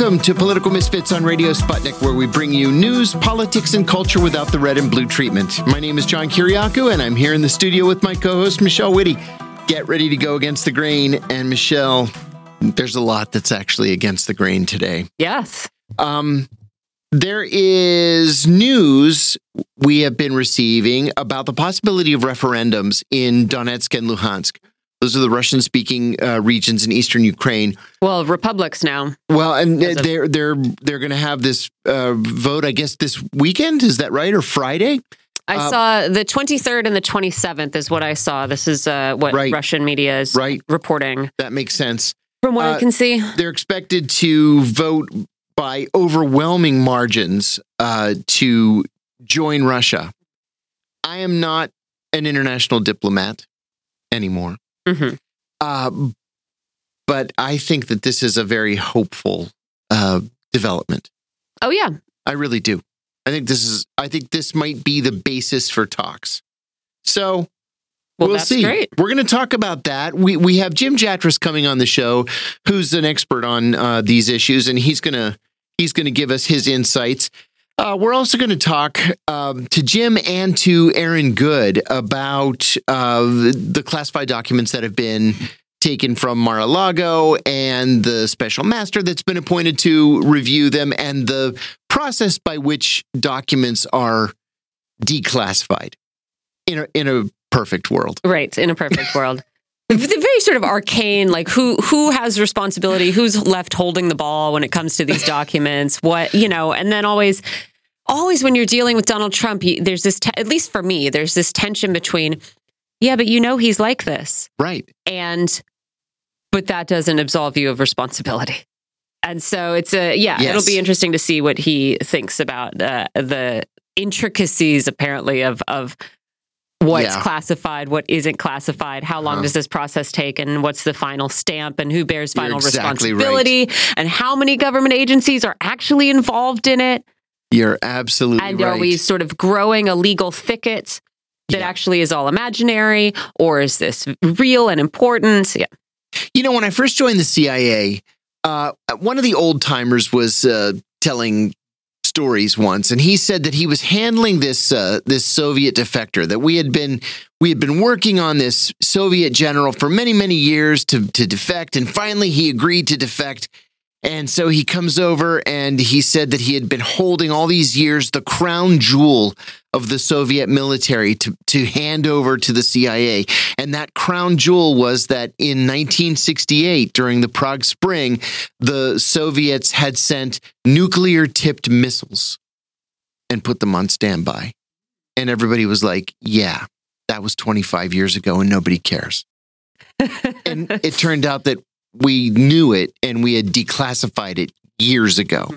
Welcome to Political Misfits on Radio Sputnik, where we bring you news, politics, and culture without the red and blue treatment. My name is John Kiriakou, and I'm here in the studio with my co host, Michelle Witte. Get ready to go against the grain. And Michelle, there's a lot that's actually against the grain today. Yes. Um, there is news we have been receiving about the possibility of referendums in Donetsk and Luhansk. Those are the Russian speaking uh, regions in eastern Ukraine. Well, republics now. Well, and they're they're they're going to have this uh, vote, I guess, this weekend. Is that right, or Friday? I uh, saw the 23rd and the 27th is what I saw. This is uh, what right, Russian media is right. reporting. That makes sense. From what I uh, can see, they're expected to vote by overwhelming margins uh, to join Russia. I am not an international diplomat anymore. Mm-hmm. Uh, but I think that this is a very hopeful uh, development. Oh yeah, I really do. I think this is. I think this might be the basis for talks. So well, we'll see. Great. We're going to talk about that. We we have Jim Jatras coming on the show, who's an expert on uh, these issues, and he's gonna he's gonna give us his insights. Uh, we're also going to talk um, to Jim and to Aaron Good about uh, the classified documents that have been taken from Mar-a-Lago and the special master that's been appointed to review them and the process by which documents are declassified in a, in a perfect world. Right, in a perfect world. the very sort of arcane like who who has responsibility who's left holding the ball when it comes to these documents what you know and then always always when you're dealing with Donald Trump, there's this, te- at least for me, there's this tension between, yeah, but you know he's like this. Right. And, but that doesn't absolve you of responsibility. And so it's a, yeah, yes. it'll be interesting to see what he thinks about uh, the intricacies, apparently, of, of, What's yeah. classified, what isn't classified, how long huh. does this process take, and what's the final stamp, and who bears final exactly responsibility, right. and how many government agencies are actually involved in it. You're absolutely right. and right. are we sort of growing a legal thicket that yeah. actually is all imaginary, or is this real and important? Yeah. You know, when I first joined the CIA, uh, one of the old timers was uh, telling stories once, and he said that he was handling this uh, this Soviet defector that we had been we had been working on this Soviet general for many many years to to defect, and finally he agreed to defect and so he comes over and he said that he had been holding all these years the crown jewel of the Soviet military to, to hand over to the CIA. And that crown jewel was that in 1968, during the Prague Spring, the Soviets had sent nuclear tipped missiles and put them on standby. And everybody was like, yeah, that was 25 years ago and nobody cares. and it turned out that we knew it and we had declassified it years ago.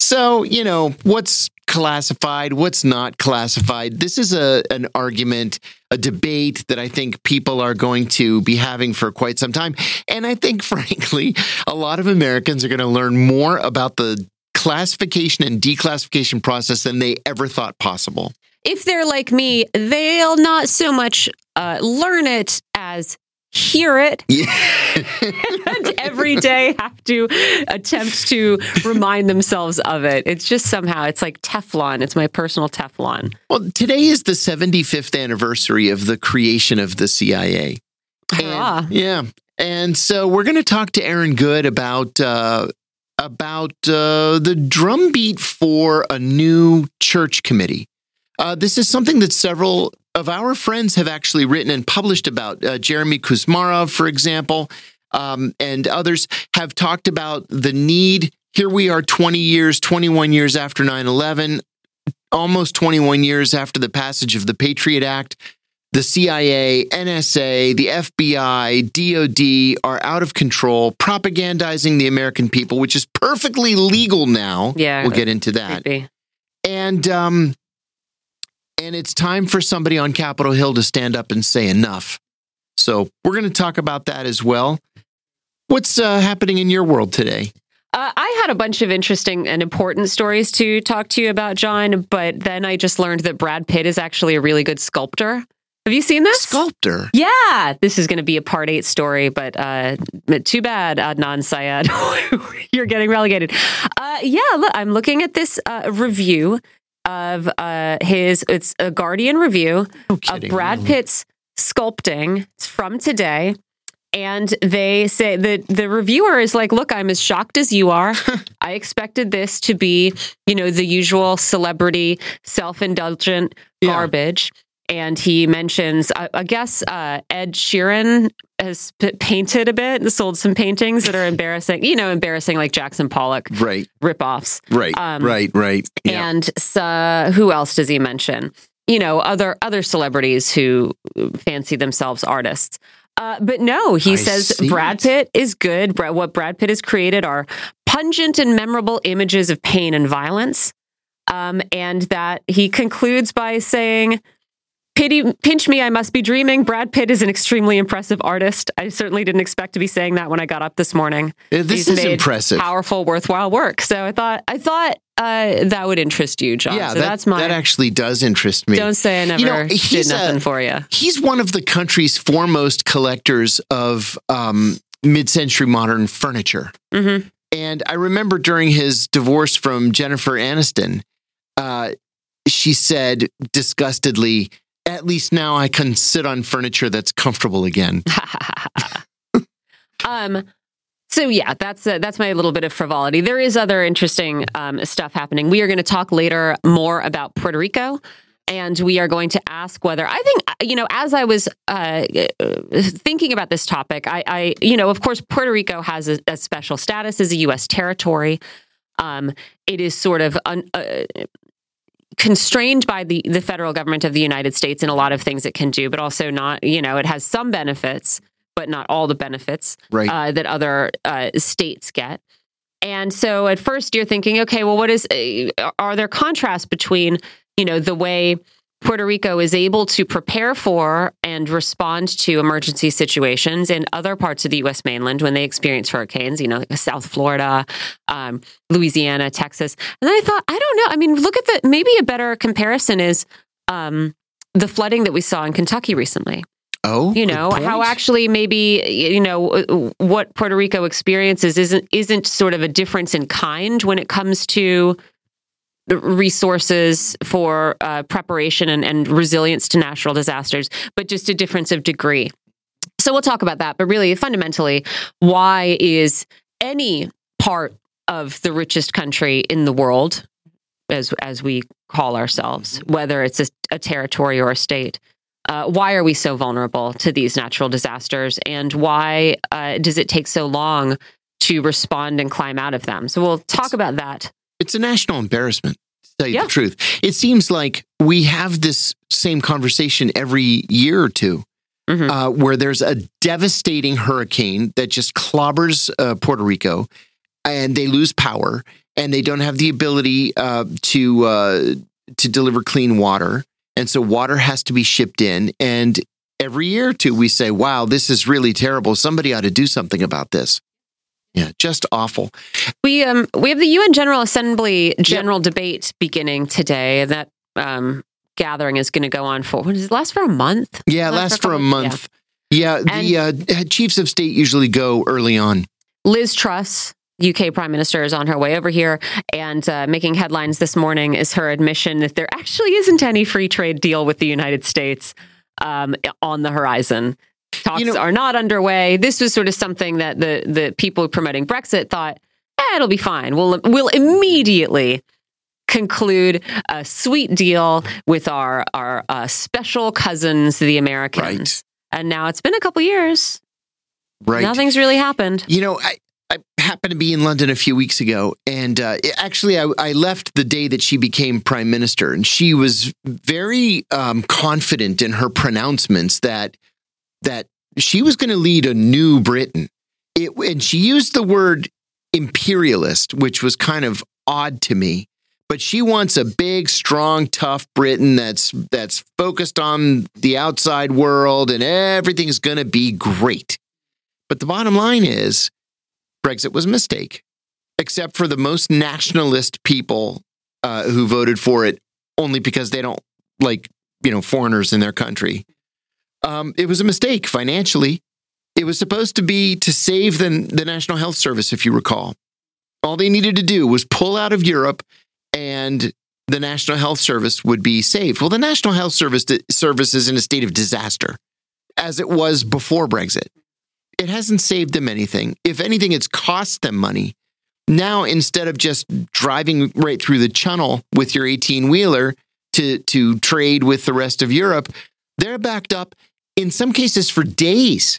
So, you know, what's classified, what's not classified? This is a an argument, a debate that I think people are going to be having for quite some time. And I think frankly, a lot of Americans are going to learn more about the classification and declassification process than they ever thought possible. If they're like me, they'll not so much uh, learn it as hear it yeah. and every day have to attempt to remind themselves of it. It's just somehow it's like Teflon. It's my personal Teflon. Well, today is the 75th anniversary of the creation of the CIA. And, yeah. And so we're going to talk to Aaron Good about uh, about uh, the drumbeat for a new church committee. Uh, this is something that several of our friends have actually written and published about. Uh, Jeremy Kuzmarov, for example, um, and others have talked about the need. Here we are 20 years, 21 years after 9 11, almost 21 years after the passage of the Patriot Act. The CIA, NSA, the FBI, DOD are out of control, propagandizing the American people, which is perfectly legal now. Yeah. We'll get into that. And um, and it's time for somebody on Capitol Hill to stand up and say enough. So we're going to talk about that as well. What's uh, happening in your world today? Uh, I had a bunch of interesting and important stories to talk to you about, John, but then I just learned that Brad Pitt is actually a really good sculptor. Have you seen this? Sculptor. Yeah, this is going to be a part eight story, but uh, too bad, Adnan Syed. You're getting relegated. Uh, yeah, look, I'm looking at this uh, review of uh, his, it's a Guardian review No of kidding. Brad Pitt's sculpting from today. And they say that the reviewer is like, look, I'm as shocked as you are. I expected this to be, you know, the usual celebrity, self indulgent Yeah. garbage. And he mentions, I, I guess, uh, Ed Sheeran has p- painted a bit, and sold some paintings that are embarrassing, you know, embarrassing like Jackson Pollock Right, ripoffs. right, Um, right, right. Yeah. And so, who else does he mention? You know, other other celebrities who fancy themselves artists. Uh, but no, he I says Brad it. Pitt is good. What Brad Pitt has created are pungent and memorable images of pain and violence. Um, and that he concludes by saying, Pity, pinch me, I must be dreaming. Brad Pitt is an extremely impressive artist. I certainly didn't expect to be saying that when I got up this morning Uh, this he's is impressive. powerful, worthwhile work. So I thought I thought uh, that would interest you, John. yeah, so that, that's my. that actually does interest me. don't say I never You know, did he's a- nothing for you. He's one of the country's foremost collectors of um, mid-century modern furniture. hmm And I remember during his divorce from Jennifer Aniston, uh, she said disgustedly, "At least now I can sit on furniture that's comfortable again." um. So yeah, that's uh, that's my little bit of frivolity. There is other interesting um, stuff happening. We are going to talk later more about Puerto Rico. And we are going to ask whether I think, you know, as I was uh, thinking about this topic, I, I, you know, of course, Puerto Rico has a, a special status as a U.S. territory. Um, it is sort of un, uh, constrained by the the federal government of the United States in a lot of things it can do, but also not. You know, it has some benefits, but not all the benefits Right. uh, that other uh, states get. And so, at first, you're thinking, okay, well, what is? Uh, are there contrasts between you know the way Puerto Rico is able to prepare for and respond to emergency situations in other parts of the U.S. mainland when they experience hurricanes, you know, like South Florida, um, Louisiana, Texas. And then I thought, I don't know. I mean, look at the maybe a better comparison is um, the flooding that we saw in Kentucky recently oh, you know how actually maybe you know what Puerto Rico experiences isn't isn't sort of a difference in kind when it comes to the resources for uh, preparation and, and resilience to natural disasters, but just a difference of degree. So we'll talk about that. But really, fundamentally, why is any part of the richest country in the world, as as we call ourselves, whether it's a, a territory or a state, uh, why are we so vulnerable to these natural disasters, and why uh, does it take so long to respond and climb out of them? So we'll talk about that. It's a national embarrassment, to tell you Yeah. the truth. It seems like we have this same conversation every year or 2 Mhm. uh, where there's a devastating hurricane that just clobbers uh, Puerto Rico and they lose power and they don't have the ability uh, to, uh, to deliver clean water. And so water has to be shipped in. And every year or two, we say, wow, this is really terrible. Somebody ought to do something about this. Yeah, just awful. We um we have the UN General Assembly general debate beginning today. And that um gathering is going to go on for what does it last for a month? Yeah, Last last for for a a couple- month. Yeah, the uh, chiefs of state usually go early on. Liz Truss, UK Prime Minister, is on her way over here and uh, making headlines this morning is her admission that there actually isn't any free trade deal with the United States um, on the horizon. Talks You know- are not underway. This was sort of something that the the people promoting Brexit thought, eh, it'll be fine. We'll we'll immediately conclude a sweet deal with our our uh, special cousins, the Americans. Right. And now it's been a couple years. Right. Nothing's really happened. You know, I, I happened to be in London a few weeks ago, and uh, actually, I, I left the day that she became prime minister, and she was very um, confident in her pronouncements that that she was going to lead a new Britain. It, and she used the word imperialist, which was kind of odd to me. But she wants a big, strong, tough Britain that's that's focused on the outside world, and everything's going to be great. But the bottom line is Brexit was a mistake, except for the most nationalist people uh, who voted for it only because they don't like, you know, foreigners in their country. Um, it was a mistake financially. It was supposed to be to save the, the National Health Service, if you recall. All they needed to do was pull out of Europe and the National Health Service would be saved. Well, the National Health Service, service is in a state of disaster, as it was before Brexit. It hasn't saved them anything. If anything, it's cost them money. Now, instead of just driving right through the channel with your 18 wheeler to, to trade with the rest of Europe, they're backed up in some cases for days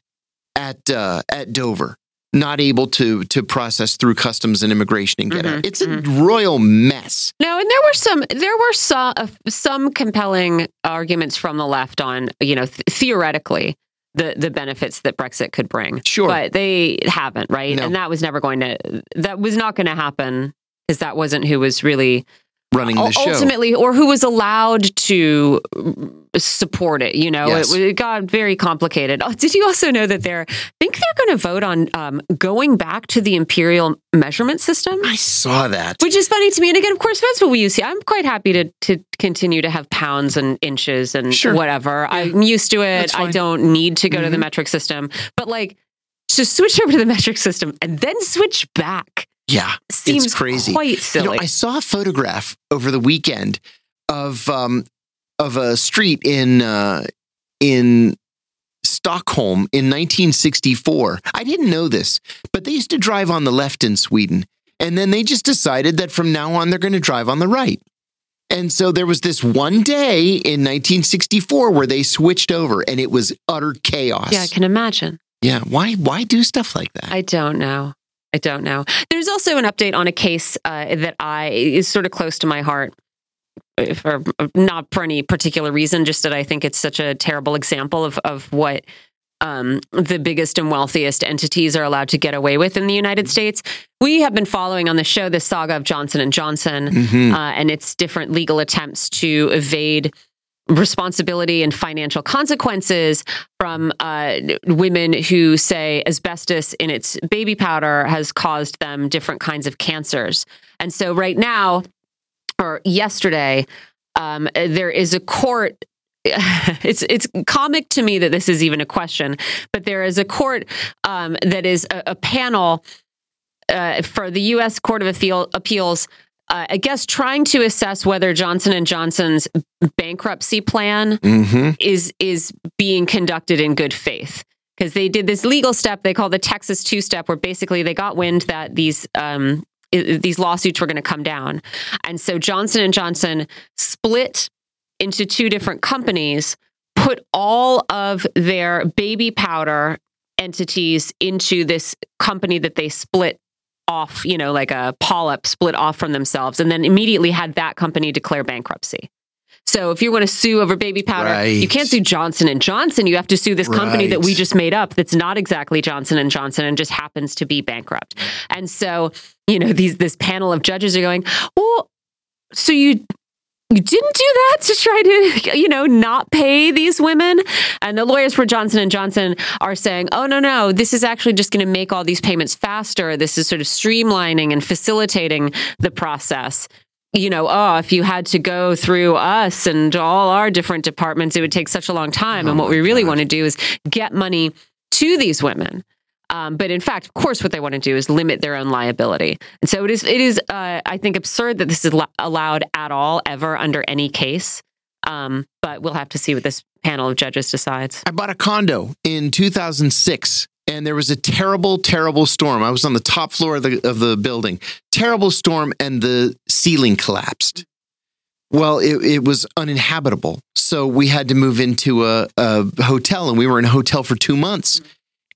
at uh, at Dover not able to to process through customs and immigration and get mm-hmm, out. It's mm-hmm. a royal mess. No, and there were some there were some uh, some compelling arguments from the left on you know th- theoretically the the benefits that Brexit could bring. Sure, but they haven't, right? No. And that was never going to that was not going to happen because that wasn't who was really running the show ultimately, or who was allowed to support it. You know, yes. it, it, got very complicated. Oh, did you also know that they're? I think they're going to vote on um, going back to the imperial measurement system. I saw that, which is funny to me. And again, of course, that's what we use here. I'm quite happy to to continue to have pounds and inches and sure. whatever. Yeah. I'm used to it. I don't need to go mm-hmm. to the mm-hmm. metric system, but like to switch over to the metric system and then switch back yeah, seems it's crazy. Quite silly. You know, I saw a photograph over the weekend of um, of a street in uh, in Stockholm in 1964. I didn't know this, but they used to drive on the left in Sweden, and then they just decided that from now on they're going to drive on the right. And so there was this one day in 1964 where they switched over, and it was utter chaos. Yeah, I can imagine. Yeah, why why do stuff like that? I don't know. I don't know. There's also an update on a case uh, that I is sort of close to my heart. Uh, for not for any particular reason, just that I think it's such a terrible example of of what um, the biggest and wealthiest entities are allowed to get away with in the United States. We have been following on the show the saga of Johnson and Johnson mm-hmm. uh, and its different legal attempts to evade responsibility and financial consequences from uh, women who say asbestos in its baby powder has caused them different kinds of cancers. And so, right now, or yesterday, um, there is a court. it's it's comic to me that this is even a question, but there is a court um, that is a, a panel uh, for the U.S. Court of Appeals uh, I guess trying to assess whether Johnson and Johnson's bankruptcy plan mm-hmm. is is being conducted in good faith because they did this legal step they call the Texas two step where basically they got wind that these um, these lawsuits were going to come down, and so Johnson and Johnson split into two different companies, put all of their baby powder entities into this company that they split off, you know, like a polyp split off from themselves, and then immediately had that company declare bankruptcy. So if you want to sue over baby powder, right. you can't sue Johnson and Johnson. You have to sue this company right. that we just made up that's not exactly Johnson and Johnson and just happens to be bankrupt. And so, you know, these this panel of judges are going, "Well, so you you didn't do that to try to you know not pay these women and the lawyers for johnson and johnson are saying oh no no this is actually just going to make all these payments faster this is sort of streamlining and facilitating the process you know, oh, if you had to go through us and all our different departments, it would take such a long time. Oh and what we really God. want to do is get money to these women. Um, but in fact, of course, what they want to do is limit their own liability. And so it is. It is. Uh, I think absurd that this is allowed at all ever under any case. Um, but we'll have to see what this panel of judges decides. I bought a condo in 2006 and there was a terrible, terrible storm. I was on the top floor of the of the building. Terrible storm, and the ceiling collapsed. Well, it, it was uninhabitable, so we had to move into a, a hotel, and we were in a hotel for two months.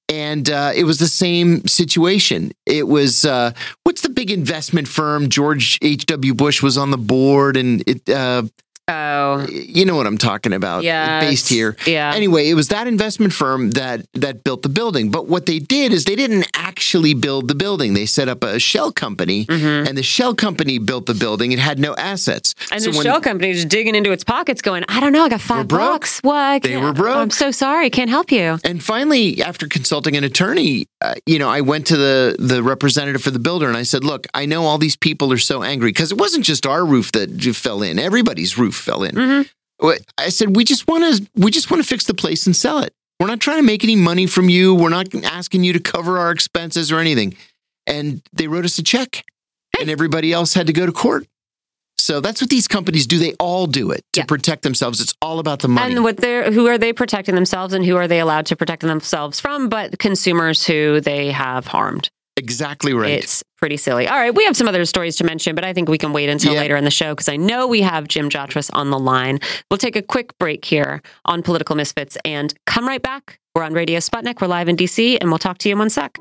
And uh, it was the same situation. It was uh, what's the big investment firm? George H. W. Bush was on the board, and it uh, Oh, you know what I'm talking about. Yeah, based here. Yeah. Anyway, it was that investment firm that that built the building. But what they did is they didn't actually build the building. They set up a shell company, mm-hmm. and the shell company built the building. It had no assets. And so the shell company was digging into its pockets, going, "I don't know, I got 5 bucks. What? They were broke. I'm so sorry, can't help you." And finally, after consulting an attorney, uh, you know, I went to the the representative for the builder and I said, "Look, I know all these people are so angry because it wasn't just our roof that fell in; everybody's roof fell in." Mm-hmm. I said, we just want to we just want to fix the place and sell it. We're not trying to make any money from you. We're not asking you to cover our expenses or anything. And they wrote us a check, and everybody else had to go to court. So that's what these companies do. They all do it to yeah. protect themselves. It's all about the money. And what they're who are they protecting themselves and who are they allowed to protect themselves from? But consumers who they have harmed. Exactly right. It's pretty silly. All right, we have some other stories to mention, but I think we can wait until yeah. later in the show because I know we have Jim Jatras on the line. We'll take a quick break here on Political Misfits and come right back. We're on Radio Sputnik. We're live in DC, and we'll talk to you in one sec.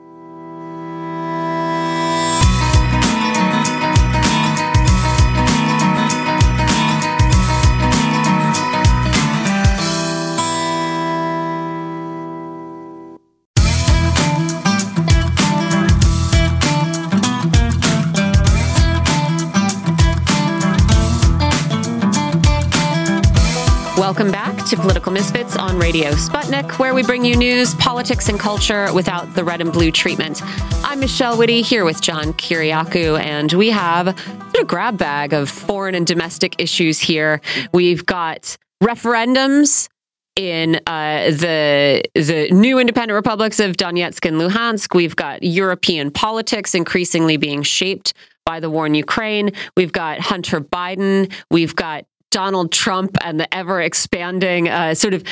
Welcome back to Political Misfits on Radio Sputnik, where we bring you news, politics, and culture without the red and blue treatment. I'm Michelle Witte here with John Kiriakou, and we have a grab bag of foreign and domestic issues here. We've got referendums in uh, the the new independent republics of Donetsk and Luhansk. We've got European politics increasingly being shaped by the war in Ukraine. We've got Hunter Biden. We've got Donald Trump and the ever expanding uh, sort of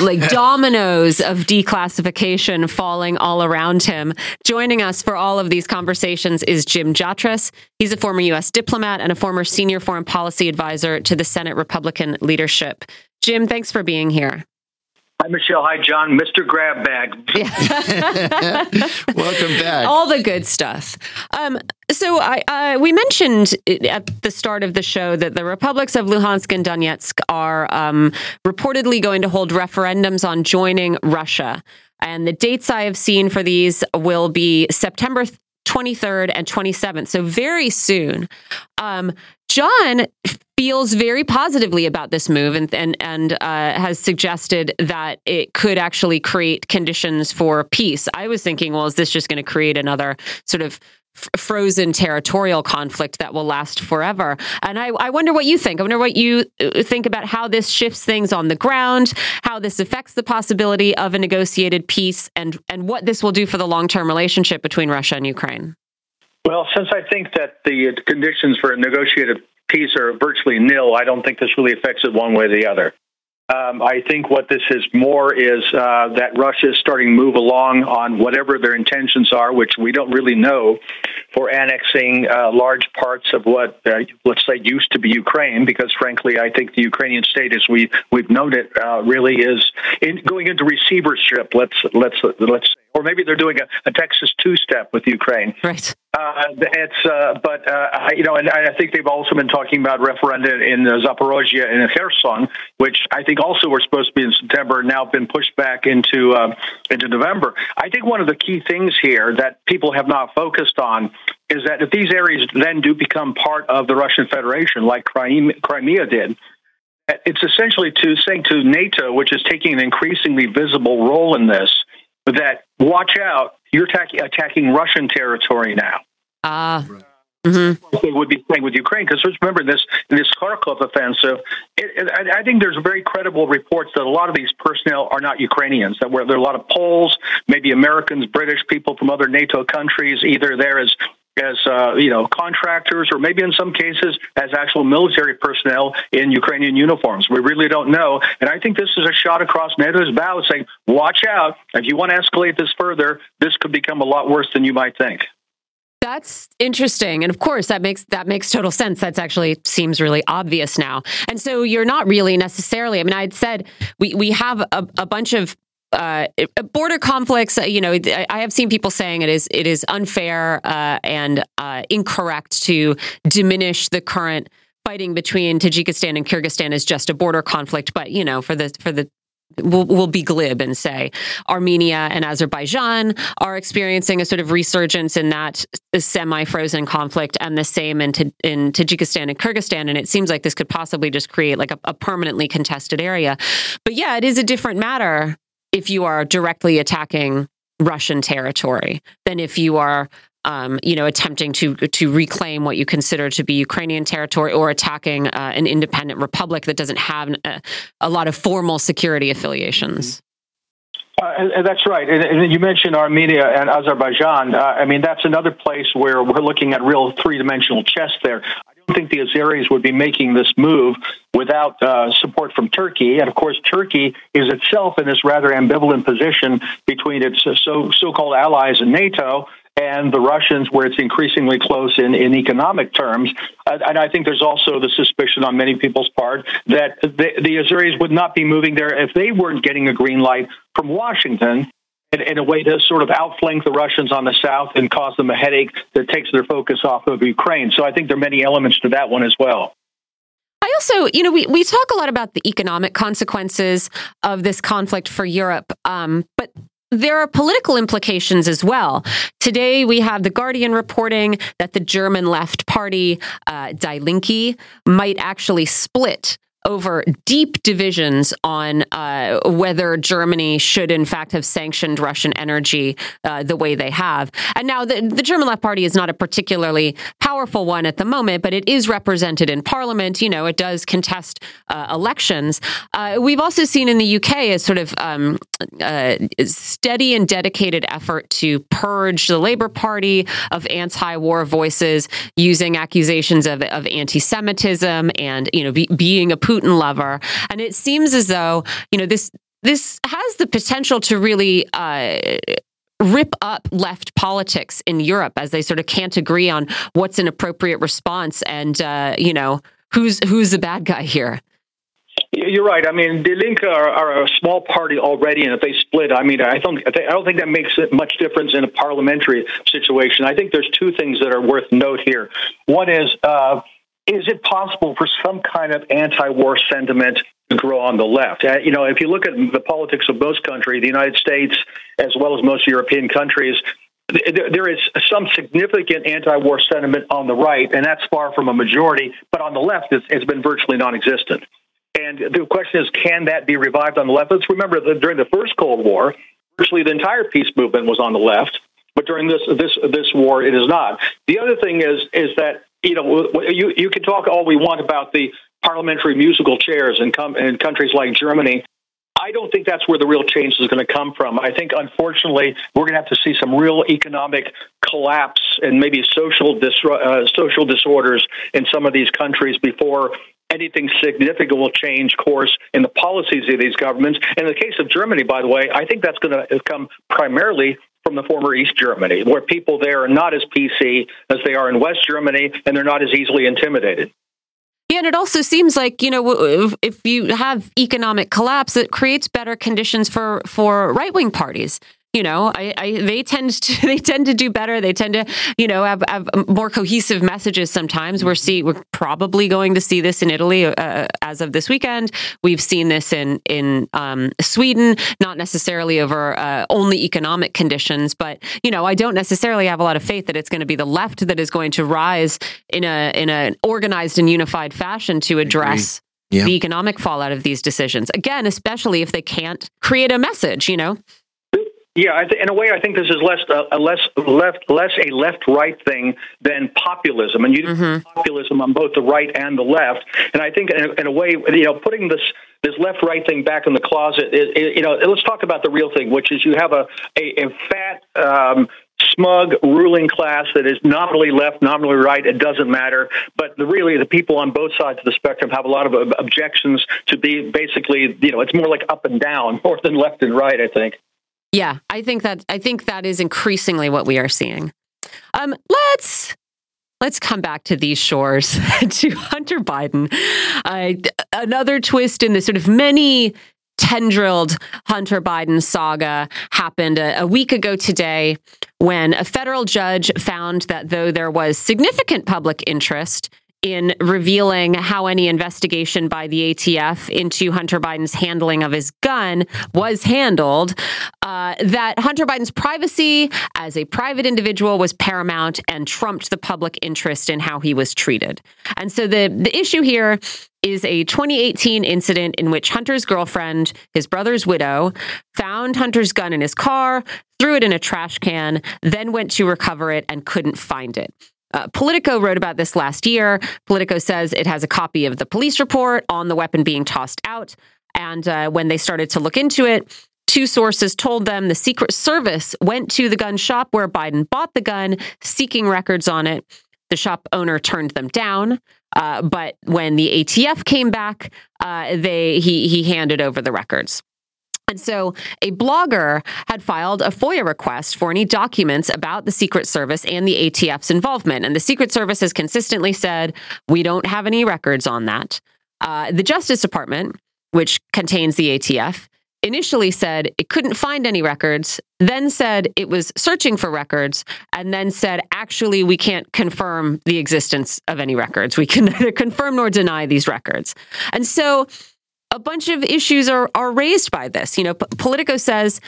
like dominoes of declassification falling all around him. Joining us for all of these conversations is Jim Jatras. He's a former U.S. diplomat and a former senior foreign policy advisor to the Senate Republican leadership. Jim, thanks for being here. Hi, Michelle. Hi, John. Mr. Grab Bag. Welcome back. All the good stuff. Um, so I, uh, we mentioned at the start of the show that the republics of Luhansk and Donetsk are um, reportedly going to hold referendums on joining Russia. And the dates I have seen for these will be September 23rd and 27th. So very soon. Um, John feels very positively about this move and and, and uh, has suggested that it could actually create conditions for peace. I was thinking, well, is this just going to create another sort of frozen territorial conflict that will last forever. And I, I, wonder what you think. I wonder what you uh, think about how this shifts things on the ground, how this affects the possibility of a negotiated peace, and and what this will do for the long term relationship between Russia and Ukraine. Well, since I think that the conditions for a negotiated peace are virtually nil, I don't think this really affects it one way or the other. Um, I think what this is more is uh, that Russia is starting to move along on whatever their intentions are, which we don't really know, for annexing uh, large parts of what, uh, let's say, used to be Ukraine. Because frankly, I think the Ukrainian state, as we we've noted, uh, really is in, going into receivership. Let's let's let's or maybe they're doing a, a Texas two-step with Ukraine. Right. Uh, it's uh, but uh, you know, and I think they've also been talking about referenda in Zaporozhye and Kherson, which I think also were supposed to be in September, now been pushed back into uh, into November. I think one of the key things here that people have not focused on is that if these areas then do become part of the Russian Federation, like Crimea did, it's essentially to saying to NATO, which is taking an increasingly visible role in this that watch out, you're attacking, attacking Russian territory now. Ah. Uh, mm-hmm. They would be saying with Ukraine because remember this this Kharkov offensive. It, it, I, I think there's very credible reports that a lot of these personnel are not Ukrainians. That where there are a lot of Poles, maybe Americans, British people from other NATO countries, either there as as uh, you know contractors or maybe in some cases as actual military personnel in Ukrainian uniforms. We really don't know, and I think this is a shot across NATO's bow, saying, "Watch out! If you want to escalate this further, this could become a lot worse than you might think." That's interesting, and of course, that makes that makes total sense. That's actually seems really obvious now. And so you're not really necessarily. I mean, I'd said we we have a, a bunch of uh, border conflicts, uh, you know, I have seen people saying it is it is unfair uh, and uh, incorrect to diminish the current fighting between Tajikistan and Kyrgyzstan as just a border conflict. But you know, for the for the We'll, we'll, be glib and say Armenia and Azerbaijan are experiencing a sort of resurgence in that semi-frozen conflict, and the same in, in Tajikistan and Kyrgyzstan. And it seems like this could possibly just create like a, a permanently contested area. But yeah, it is a different matter if you are directly attacking Russian territory than if you are um, you know, attempting to to reclaim what you consider to be Ukrainian territory or attacking uh, an independent republic that doesn't have a, a lot of formal security affiliations. Uh, and, that's right. And, and, you mentioned Armenia and Azerbaijan. Uh, I mean, that's another place where we're looking at real three dimensional chess there. I think the Azeris would be making this move without uh, support from Turkey. And of course, Turkey is itself in this rather ambivalent position between its so so called allies in NATO and the Russians, where it's increasingly close in, in economic terms. Uh, and I think there's also the suspicion on many people's part that the, the Azeris would not be moving there if they weren't getting a green light from Washington in, in, a way to sort of outflank the Russians on the south and cause them a headache that takes their focus off of Ukraine. So I think there are many elements to that one as well. I also, you know, we, we talk a lot about the economic consequences of this conflict for Europe, um, but there are political implications as well. Today, we have The Guardian reporting that the German left party, uh, Die Linke, might actually split over deep divisions on uh, whether Germany should, in fact, have sanctioned Russian energy uh, the way they have. And now the, the, German Left Party is not a particularly powerful one at the moment, but it is represented in parliament. You know, it does contest uh, elections. Uh, we've also seen in the UK a sort of um, uh, steady and dedicated effort to purge the Labour Party of anti-war voices using accusations of, of anti-Semitism and, you know, be, being a Putin Putin lover. And it seems as though, you know, this this has the potential to really uh, rip up left politics in Europe as they sort of can't agree on what's an appropriate response and uh, you know who's who's the bad guy here. You're right. I mean, the Linke are, are, a small party already, and if they split, I mean, I don't, I don't think that makes much difference in a parliamentary situation. I think there's two things that are worth note here. One is uh, is it possible for some kind of anti-war sentiment to grow on the left? Uh, you know, if you look at the politics of most countries, the United States as well as most European countries, there is some significant anti-war sentiment on the right, and that's far from a majority. But on the left, it's, it's been virtually non-existent. And the question is, can that be revived on the left? Let's remember that during the first Cold War, virtually the entire peace movement was on the left. But during this this this war, it is not. The other thing is is that you know, you you can talk all we want about the parliamentary musical chairs in, com- in countries like Germany. I don't think that's where the real change is going to come from. I think, unfortunately, we're going to have to see some real economic collapse and maybe social dis- uh, social disorders in some of these countries before anything significant will change course in the policies of these governments. In the case of Germany, by the way, I think that's going to come primarily from the former East Germany, where people there are not as PC as they are in West Germany, and they're not as easily intimidated. Yeah, and it also seems like you know if you have economic collapse, it creates better conditions for for right wing parties you know, I, I, they tend to they tend to do better. They tend to, you know, have, have more cohesive messages. Sometimes we're see we're probably going to see this in Italy uh, as of this weekend. We've seen this in in um, Sweden, not necessarily over uh, only economic conditions, but you know, I don't necessarily have a lot of faith that it's going to be the left that is going to rise in a in an organized and unified fashion to address. Yeah. the economic fallout of these decisions. Again, especially if they can't create a message, you know? Yeah, th- in a way, I think this is less uh, a less left less a left right thing than populism, and you mm-hmm. populism on both the right and the left. And I think, in a, in a way, you know, putting this this left right thing back in the closet. you know, let's talk about the real thing, which is you have a a, a fat. Um, smug ruling class that is nominally left, nominally right. It doesn't matter. But the, really, the people on both sides of the spectrum have a lot of objections to be basically, you know, it's more like up and down more than left and right. I think. Yeah, I think that I think that is increasingly what we are seeing. Um, let's let's come back to these shores to Hunter Biden. Uh, another twist in the sort of many tendrilled Hunter Biden saga happened a, a, week ago today when a federal judge found that though there was significant public interest in revealing how any investigation by the ATF into Hunter Biden's handling of his gun was handled, uh, that Hunter Biden's privacy as a private individual was paramount and trumped the public interest in how he was treated. And so the, the issue here is a 2018 incident in which Hunter's girlfriend, his brother's widow, found Hunter's gun in his car, threw it in a trash can, then went to recover it and couldn't find it. Uh, Politico wrote about this last year. Politico says it has a copy of the police report on the weapon being tossed out. And uh, when they started to look into it, two sources told them the Secret Service went to the gun shop where Biden bought the gun, seeking records on it. The shop owner turned them down. Uh, but when the ATF came back, uh, they he he handed over the records. And so a blogger had filed a FOIA request for any documents about the Secret Service and the ATF's involvement. And the Secret Service has consistently said, we don't have any records on that. Uh, the Justice Department, which contains the ATF, initially said it couldn't find any records, then said it was searching for records, and then said, actually, we can't confirm the existence of any records. We can neither confirm nor deny these records. And so a bunch of issues are, are raised by this. You know, Politico says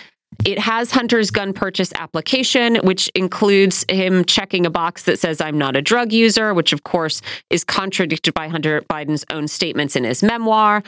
it has Hunter's gun purchase application, which includes him checking a box that says, I'm not a drug user, which of course is contradicted by Hunter Biden's own statements in his memoir.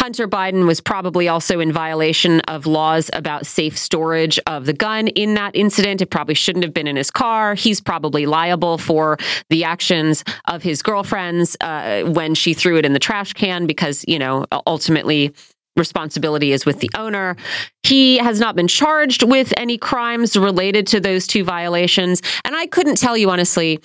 Hunter Biden was probably also in violation of laws about safe storage of the gun in that incident. It probably shouldn't have been in his car. He's probably liable for the actions of his girlfriends uh, when she threw it in the trash can because, you know, ultimately responsibility is with the owner. He has not been charged with any crimes related to those two violations. And I couldn't tell you honestly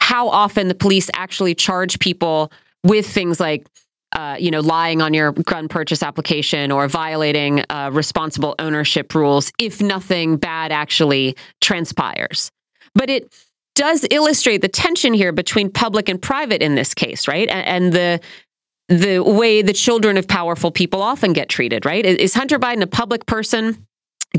how often the police actually charge people with things like uh, you know, lying on your gun purchase application or violating uh, responsible ownership rules if nothing bad actually transpires. But it does illustrate the tension here between public and private in this case, right? And, and the the way the children of powerful people often get treated, right? Is Hunter Biden a public person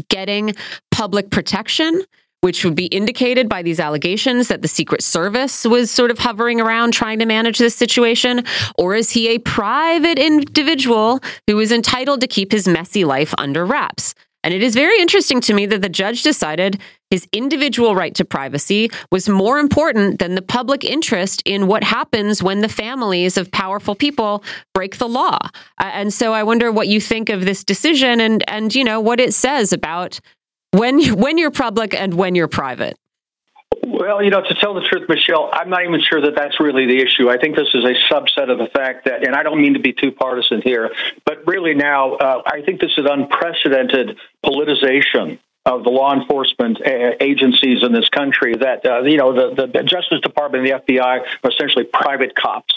getting public protection? Which would be indicated by these allegations that the Secret Service was sort of hovering around trying to manage this situation? Or is he a private individual who is entitled to keep his messy life under wraps? And it is very interesting to me that the judge decided his individual right to privacy was more important than the public interest in what happens when the families of powerful people break the law. Uh, and so I wonder what you think of this decision and and you know what it says about when when you're public and when you're private? Well, you know, to tell the truth, Michelle, I'm not even sure that that's really the issue. I think this is a subset of the fact that, and I don't mean to be too partisan here, but really now, uh, I think this is unprecedented politicization of the law enforcement uh, agencies in this country. That uh, you know, the, the Justice Department and the FBI are essentially private cops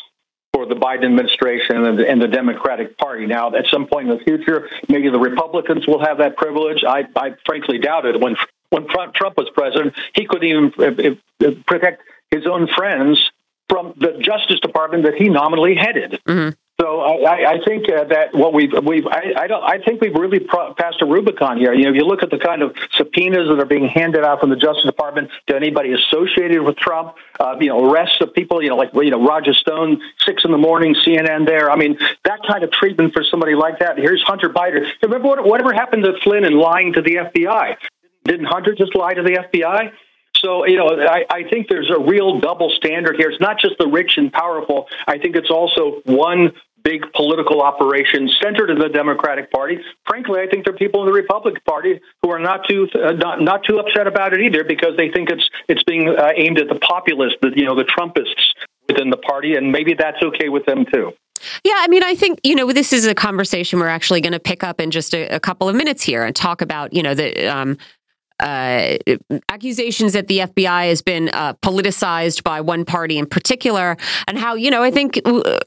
for the Biden administration and the, and the, Democratic Party. Now, at some point in the future, maybe the Republicans will have that privilege. I, I frankly doubt it. When when Trump was president, he couldn't even uh, uh, protect his own friends from the Justice Department that he nominally headed. Mm-hmm. So I, I think uh, that what we've we've I, I, don't I think we've really pro- passed a Rubicon here. You know, if you look at the kind of subpoenas that are being handed out from the Justice Department to anybody associated with Trump, uh, you know, arrests of people, you know, like you know Roger Stone, six in the morning, CNN. There, I mean, that kind of treatment for somebody like that. Here's Hunter Biden. Remember what, whatever happened to Flynn and lying to the FBI? Didn't Hunter just lie to the FBI? So, you know, I, I think there's a real double standard here. It's not just the rich and powerful. I think it's also one big political operation centered in the Democratic Party. Frankly, I think there are people in the Republican Party who are not too uh, not not too upset about it either because they think it's it's being uh, aimed at the populists, the you know the Trumpists within the party, and maybe that's okay with them too. Yeah, I mean, I think you know this is a conversation we're actually going to pick up in just a, a, couple of minutes here and talk about you know the um, uh, accusations that the FBI has been uh, politicized by one party in particular, and how you know I think uh,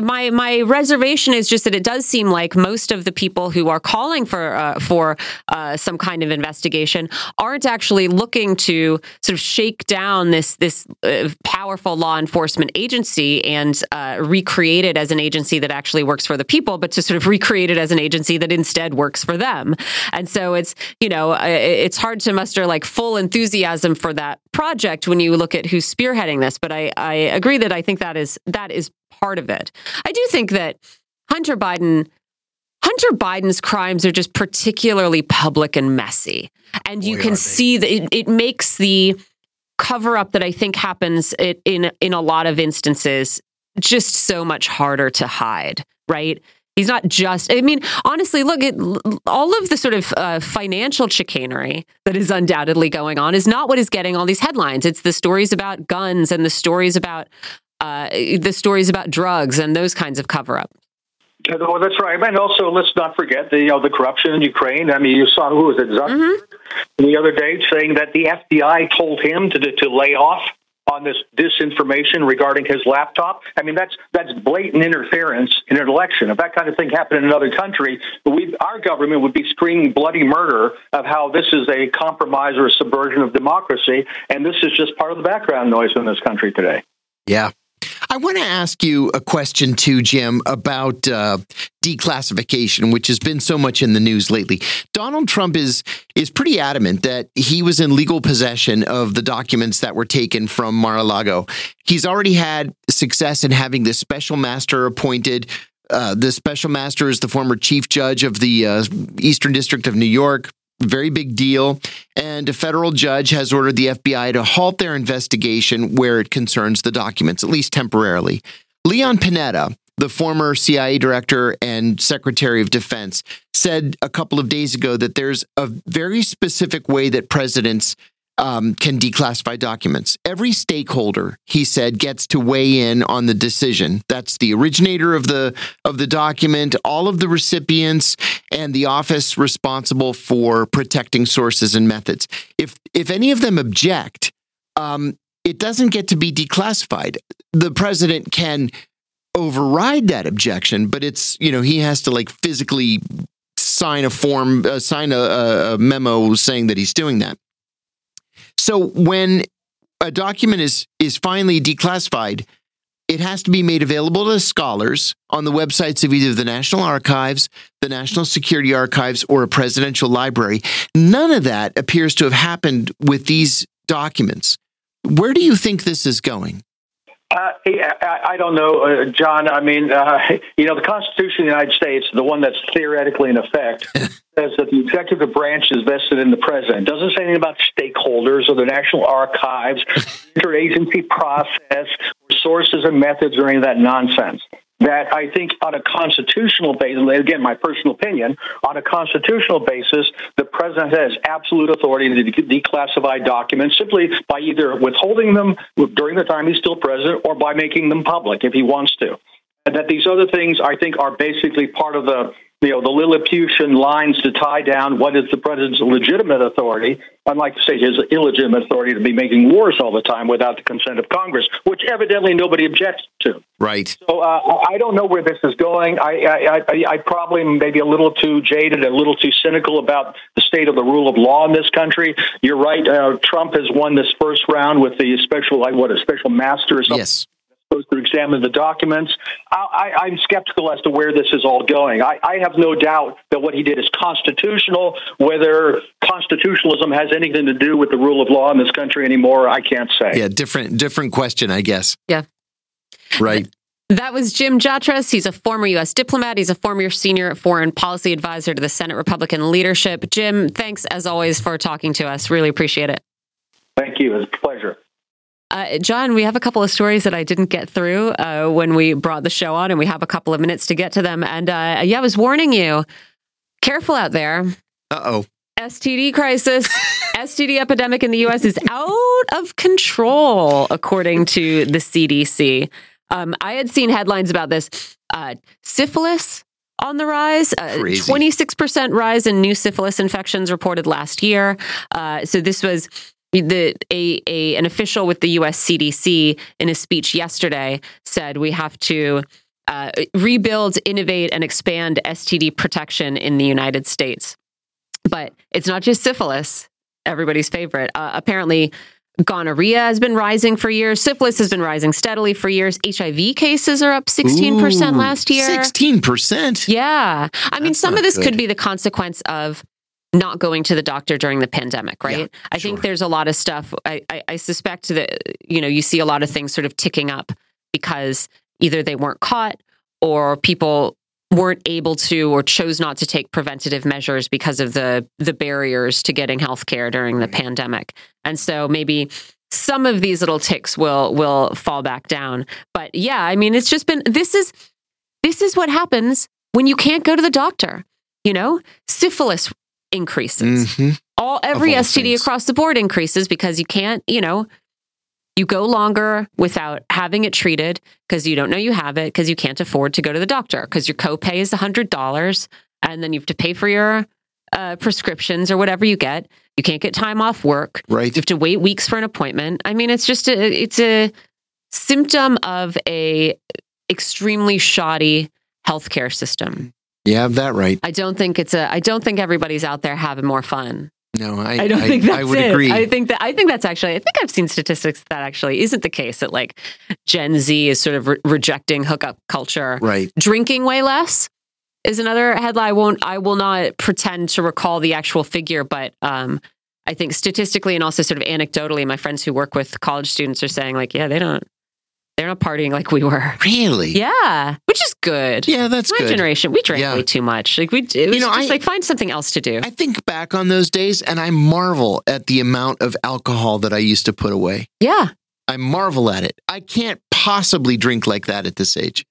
my my reservation is just that it does seem like most of the people who are calling for uh, for uh, some kind of investigation aren't actually looking to sort of shake down this this uh, powerful law enforcement agency and uh, recreate it as an agency that actually works for the people, but to sort of recreate it as an agency that instead works for them. And so it's you know uh, it's hard to muster like full enthusiasm for that project when you look at who's spearheading this. But I I agree that I think that is that is part of it. I do think that Hunter Biden Hunter Biden's crimes are just particularly public and messy. And you Boy, can see that it, it, makes the cover up that I think happens in in a lot of instances just so much harder to hide, right? He's not just, I mean, honestly, look at all of the sort of uh, financial chicanery that is undoubtedly going on is not what is getting all these headlines. It's the stories about guns and the stories about uh, the stories about drugs and those kinds of cover up. Well, that's right. And also, let's not forget the you know the corruption in Ukraine. I mean, you saw who was it Zuckerberg mm-hmm. the other day saying that the FBI told him to to lay off on this disinformation regarding his laptop. I mean, that's that's blatant interference in an election. If that kind of thing happened in another country, we our government would be screaming bloody murder of how this is a compromise or a subversion of democracy, and this is just part of the background noise in this country today. Yeah, I want to ask you a question too, Jim, about uh, declassification, which has been so much in the news lately. Donald Trump is is pretty adamant that he was in legal possession of the documents that were taken from Mar-a-Lago. He's already had success in having this special master appointed. Uh, the special master is the former chief judge of the uh, Eastern District of New York very big deal. And a federal judge has ordered the FBI to halt their investigation where it concerns the documents, at least temporarily. Leon Panetta, the former CIA director and secretary of defense, said a couple of days ago that there's a very specific way that presidents um, can declassify documents. Every stakeholder, he said, gets to weigh in on the decision. That's the originator of the of the document, all of the recipients, and the office responsible for protecting sources and methods. If if any of them object, um, it doesn't get to be declassified. The president can override that objection, but it's you know he has to like physically sign a form, uh, sign a, a memo saying that he's doing that. So when a document is is finally declassified, it has to be made available to scholars on the websites of either the National Archives, the National Security Archives, or a presidential library. None of that appears to have happened with these documents. Where do you think this is going? Uh, I, I don't know, uh, John. I mean, uh, you know, the Constitution of the United States, the one that's theoretically in effect, says that the executive branch is vested in the president. It doesn't say anything about stakeholders or the National Archives, interagency process, sources and methods, or any of that nonsense that I think on a constitutional basis, again, my personal opinion, on a constitutional basis, the president has absolute authority to declassify documents simply by either withholding them during the time he's still president or by making them public if he wants to. And that these other things, I think, are basically part of the you know, the Lilliputian lines to tie down what is the president's legitimate authority, unlike, say, his illegitimate authority to be making wars all the time without the consent of Congress, which evidently nobody objects to. Right. So uh, I don't know where this is going. I, I, I, I probably maybe a little too jaded, a little too cynical about the state of the rule of law in this country. You're right. Uh, Trump has won this first round with the special, like what, a special master or something. Yes supposed to examine the documents. I, am skeptical as to where this is all going. I, I, have no doubt that what he did is constitutional. Whether constitutionalism has anything to do with the rule of law in this country anymore, I can't say. Yeah, different different question, I guess. Yeah. Right. That was Jim Jatras. He's a former U.S. diplomat. He's a former senior foreign policy advisor to the Senate Republican leadership. Jim, thanks as always for talking to us. Really appreciate it. Thank you. It's a pleasure. Uh, John, we have a couple of stories that I didn't get through uh, when we brought the show on, and we have a couple of minutes to get to them. And uh, yeah, I was warning you careful out there. Uh oh. STD crisis, STD epidemic in the US is out of control, according to the CDC. Um, I had seen headlines about this uh, syphilis on the rise. Uh, 26% rise in new syphilis infections reported last year. Uh, so this was the a, a an official with the U.S. CDC in a speech yesterday said we have to uh, rebuild, innovate, and expand STD protection in the United States. But it's not just syphilis, everybody's favorite. Uh, apparently, gonorrhea has been rising for years. Syphilis has been rising steadily for years. HIV cases are up 16% Ooh, last year. 16%? Yeah. I That's mean, some of this good. could be the consequence of not going to the doctor during the pandemic, right? Yeah, I sure. think there's a lot of stuff. I, I, I suspect that, you know, you see a lot of things sort of ticking up because either they weren't caught or people weren't able to or chose not to take preventative measures because of the the barriers to getting health care during the pandemic. And so maybe some of these little ticks will will fall back down. But yeah, I mean it's just been this is this is what happens when you can't go to the doctor. You know, syphilis increases. Mm-hmm. All every all STD things. across the board increases because you can't, you know, you go longer without having it treated because you don't know you have it because you can't afford to go to the doctor because your copay is $100 and then you have to pay for your uh, prescriptions or whatever you get. You can't get time off work. Right. You have to wait weeks for an appointment. I mean, it's just a, it's a symptom of a extremely shoddy healthcare system. You have that right. I don't think it's a. I don't think everybody's out there having more fun. No, I, I don't I, think that's I would it. agree. I think that I think that's actually. I think I've seen statistics that actually isn't the case. That like Gen Z is sort of re- rejecting hookup culture. Right. Drinking way less is another headline. I won't. I will not pretend to recall the actual figure, but um, I think statistically and also sort of anecdotally, my friends who work with college students are saying like, yeah, they don't they're not partying like we were. Really? Yeah, which is good. Yeah, that's My good. generation, we drank yeah. way too much. Like we, it was you know, just I, like find something else to do. I think back on those days, and I marvel at the amount of alcohol that I used to put away. Yeah, I marvel at it. I can't possibly drink like that at this age.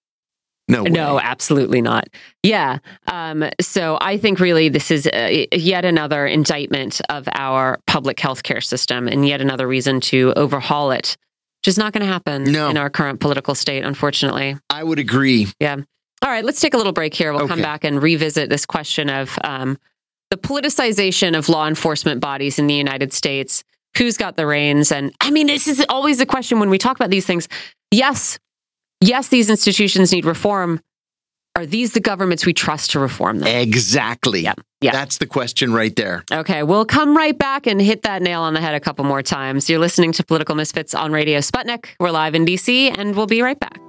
No, way. no, absolutely not. Yeah. Um, so I think really this is uh, yet another indictment of our public healthcare system and yet another reason to overhaul it just not going to happen no. in our current political state, unfortunately. I would agree. Yeah. All right, let's take a little break here. We'll okay. come back and revisit this question of um, the politicization of law enforcement bodies in the United States. Who's got the reins? And I mean, this is always the question when we talk about these things. Yes, yes, these institutions need reform, are these the governments we trust to reform them? Exactly. Yeah. Yeah. That's the question right there. Okay. We'll come right back and hit that nail on the head a couple more times. You're listening to Political Misfits on Radio Sputnik. We're live in DC, and we'll be right back.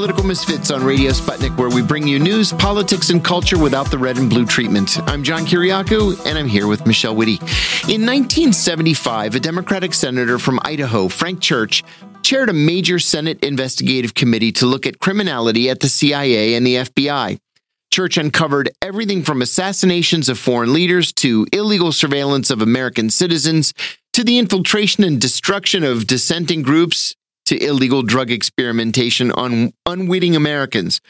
Political Misfits on Radio Sputnik, where we bring you news, politics, and culture without the red and blue treatment. I'm John Kiriakou, and I'm here with Michelle Witte. In 1975, a Democratic senator from Idaho, Frank Church, chaired a major Senate investigative committee to look at criminality at the CIA and the FBI. Church uncovered everything from assassinations of foreign leaders to illegal surveillance of American citizens to the infiltration and destruction of dissenting groups to illegal drug experimentation on unwitting Americans.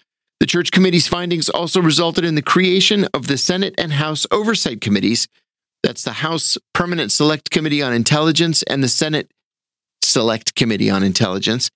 The Church Committee's findings also resulted in the creation of the Senate and House Oversight Committees. That's the House Permanent Select Committee on Intelligence and the Senate Select Committee on Intelligence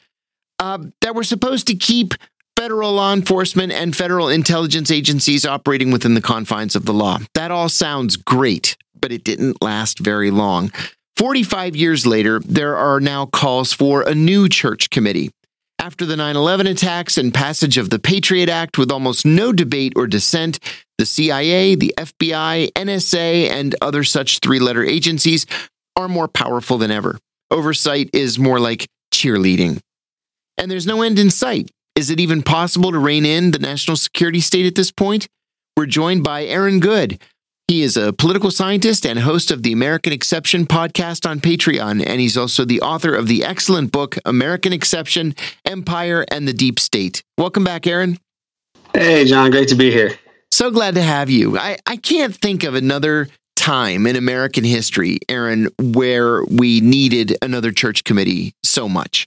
uh, that were supposed to keep federal law enforcement and federal intelligence agencies operating within the confines of the law. That all sounds great, but it didn't last very long. 45 years later, there are now calls for a new church committee. After the 9 11 attacks and passage of the Patriot Act with almost no debate or dissent, the CIA, the FBI, NSA, and other such three letter agencies are more powerful than ever. Oversight is more like cheerleading. And there's no end in sight. Is it even possible to rein in the national security state at this point? We're joined by Aaron Good, he is a political scientist and host of the American Exception podcast on Patreon, and he's also the author of the excellent book, American Exception Empire and the Deep State. Welcome back, Aaron. Hey, John. Great to be here. So glad to have you. I, I can't think of another time in American history, Aaron, where we needed another church committee so much.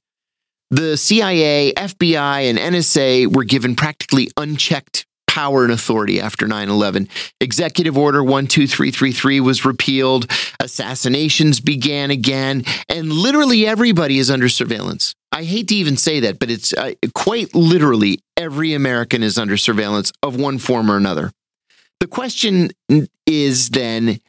The CIA, FBI, and NSA were given practically unchecked power and authority after 9 11. Executive Order 12333 was repealed, assassinations began again, and literally everybody is under surveillance. I hate to even say that, but it's uh, quite literally every American is under surveillance of one form or another. The question is then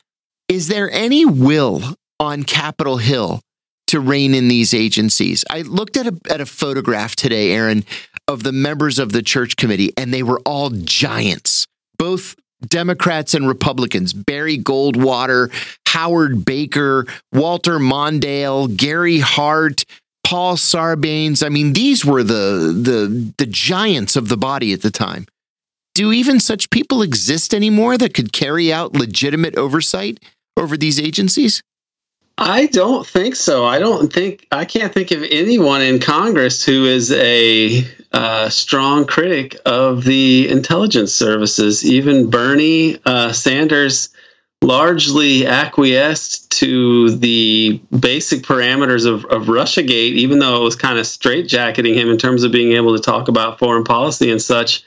is there any will on Capitol Hill to rein in these agencies. I looked at a, at a photograph today, Aaron, of the members of the church committee, and they were all giants, both Democrats and Republicans. Barry Goldwater, Howard Baker, Walter Mondale, Gary Hart, Paul Sarbanes. I mean, these were the the the giants of the body at the time. Do even such people exist anymore that could carry out legitimate oversight over these agencies? I don't think so. I don't think I can't think of anyone in Congress who is a uh, strong critic of the intelligence services. Even Bernie uh, Sanders largely acquiesced to the basic parameters of, of Russiagate, even though it was kind of straitjacketing him in terms of being able to talk about foreign policy and such.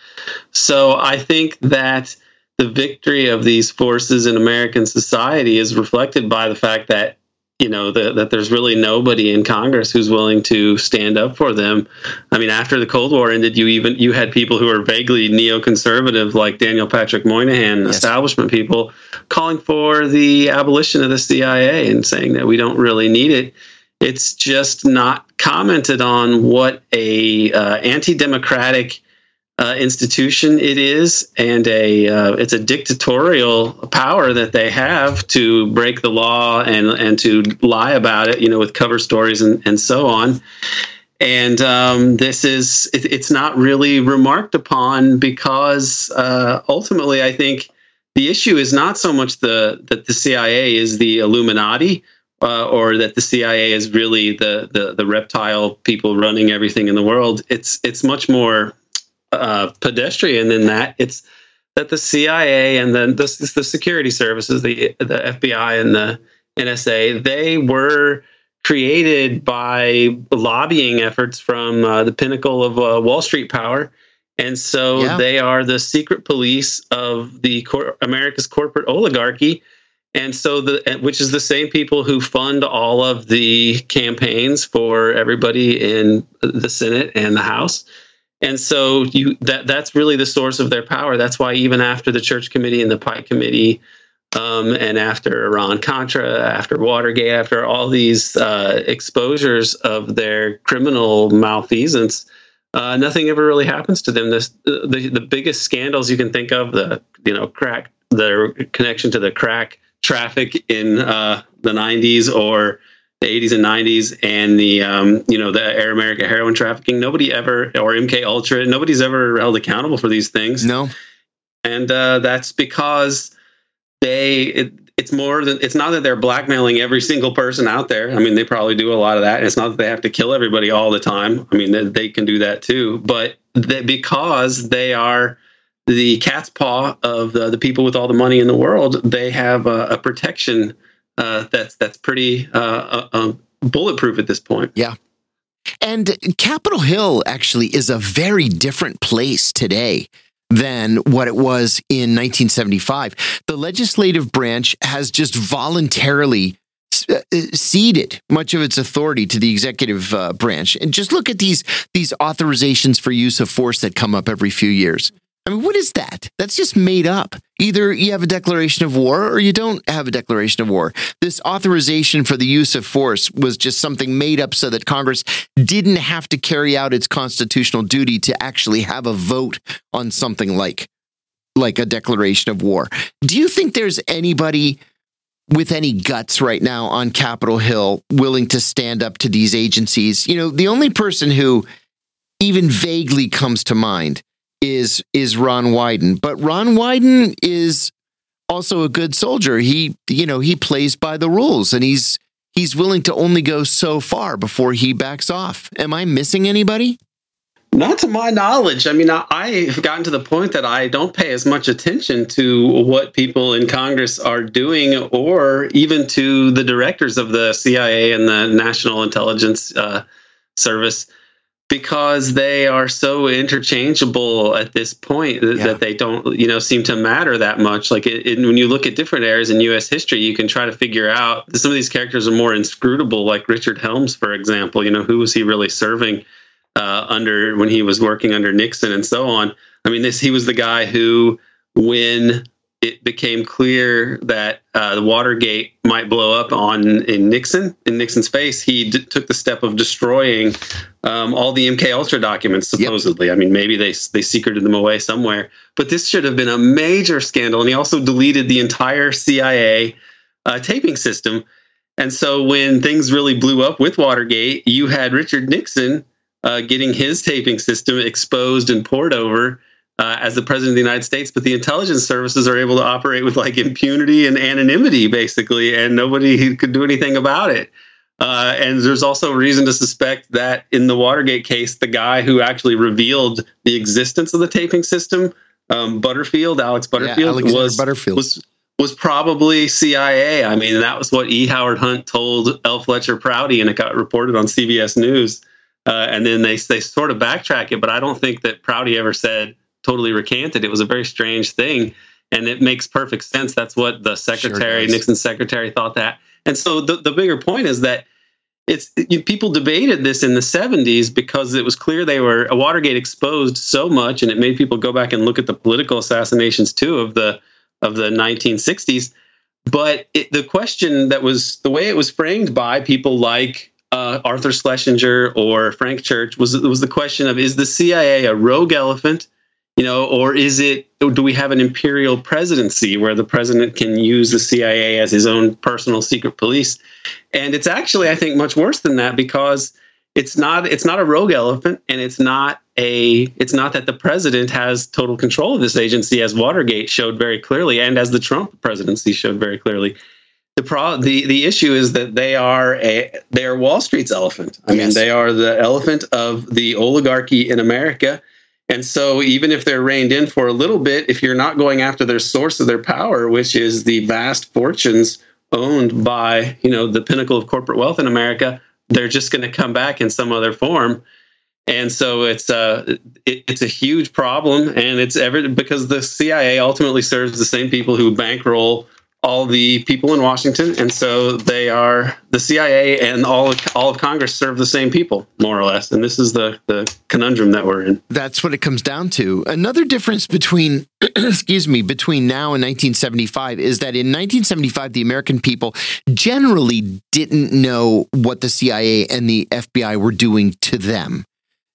So I think that the victory of these forces in American society is reflected by the fact that you know the, that there's really nobody in Congress who's willing to stand up for them. I mean, after the Cold War ended, you even you had people who were vaguely neoconservative, like Daniel Patrick Moynihan, yes. establishment people, calling for the abolition of the CIA and saying that we don't really need it. It's just not commented on what a uh, anti-democratic uh, institution it is, and a uh, it's a dictatorial power that they have to break the law and and to lie about it, you know, with cover stories and and so on. And um, this is it, it's not really remarked upon because uh, ultimately, I think the issue is not so much the that the CIA is the Illuminati. Uh, or that the CIA is really the, the the reptile people running everything in the world. It's it's much more uh, pedestrian than that. It's that the CIA and then the, the security services, the the FBI and the NSA, they were created by lobbying efforts from uh, the pinnacle of uh, Wall Street power. And so yeah. they are the secret police of the cor- America's corporate oligarchy. And so the which is the same people who fund all of the campaigns for everybody in the Senate and the House. And so you that that's really the source of their power. That's why even after the Church Committee and the Pike Committee, um, and after Iran Contra, after Watergate, after all these uh, exposures of their criminal malfeasance, uh, nothing ever really happens to them. This the the biggest scandals you can think of, the you know crack, the connection to the crack traffic in uh, the '90s, or the 80s and 90s and the um, you know the Air America heroin trafficking. Nobody ever or MK Ultra. Nobody's ever held accountable for these things. No, and uh, that's because they. It, it's more than it's not that they're blackmailing every single person out there. I mean, they probably do a lot of that. It's not that they have to kill everybody all the time. I mean, they, they can do that too. But they, because they are the cat's paw of the, the people with all the money in the world, they have a, a protection uh, that's that's pretty uh, uh, um, bulletproof at this point. Yeah. And Capitol Hill actually is a very different place today than what it was in 1975. The legislative branch has just voluntarily uh, ceded much of its authority to the executive uh, branch. And just look at these these authorizations for use of force that come up every few years. I mean, what is that? That's just made up. Either you have a declaration of war or you don't have a declaration of war. This authorization for the use of force was just something made up so that Congress didn't have to carry out its constitutional duty to actually have a vote on something like like a declaration of war. Do you think there's anybody with any guts right now on Capitol Hill willing to stand up to these agencies? You know, the only person who even vaguely comes to mind is is Ron Wyden. But Ron Wyden is also a good soldier. He you know, he plays by the rules and he's he's willing to only go so far before he backs off. Am I missing anybody? Not to my knowledge. I mean, I, have gotten to the point that I don't pay as much attention to what people in Congress are doing, or even to the directors of the CIA and the National Intelligence uh, Service because they are so interchangeable at this point that, yeah. that they don't you know seem to matter that much. Like it, it, when you look at different eras in us history you can try to figure out some of these characters are more inscrutable like richard helms for example. You know who was he really serving uh, under when he was working under nixon and so on? I mean this he was the guy who when it became clear that uh, the Watergate might blow up on in Nixon in Nixon's face, he d- took the step of destroying um, all the MK Ultra documents. Supposedly, yep. I mean, maybe they they secreted them away somewhere, but this should have been a major scandal. And he also deleted the entire CIA uh, taping system. And so when things really blew up with Watergate, you had Richard Nixon uh, getting his taping system exposed and pored over uh, as the president of the United States, but the intelligence services are able to operate with like impunity and anonymity, basically, and nobody could do anything about it. Uh, and there's also reason to suspect that in the Watergate case, the guy who actually revealed the existence of the taping system, um, Butterfield, Alex Butterfield, yeah, was Butterfield. was was probably CIA. I mean, that was what E. Howard Hunt told L. Fletcher Prouty, and it got reported on CBS News. Uh, and then they they sort of backtrack it, but I don't think that Prouty ever said totally recanted. It was a very strange thing, and it makes perfect sense. That's what the secretary, sure Nixon's secretary, thought that. And so the the bigger point is that it's you, people debated this in the 70s because it was clear they were Watergate exposed so much, and it made people go back and look at the political assassinations too of the of the 1960s. But it, the question that was the way it was framed by people like uh, Arthur Schlesinger or Frank Church was was the question of is the CIA a rogue elephant you know or is it do we have an imperial presidency where the president can use the cia as his own personal secret police? And it's actually i think much worse than that because it's not it's not a rogue elephant and it's not a it's not that the president has total control of this agency as watergate showed very clearly and as the trump presidency showed very clearly. The pro the the issue is that they are a they are wall street's elephant. I yes. mean they are the elephant of the oligarchy in america and so, even if they're reined in for a little bit, if you're not going after their source of their power, which is the vast fortunes owned by, you know, the pinnacle of corporate wealth in America, they're just going to come back in some other form. And so it's a uh, it, it's a huge problem, and it's ever because the CIA ultimately serves the same people who bankroll all the people in Washington, and so they are the CIA and all of, all of Congress serve the same people, more or less. And this is the the conundrum that we're in. That's what it comes down to. Another difference between excuse me between now and 1975 is that in 1975 the American people generally didn't know what the CIA and the FBI were doing to them.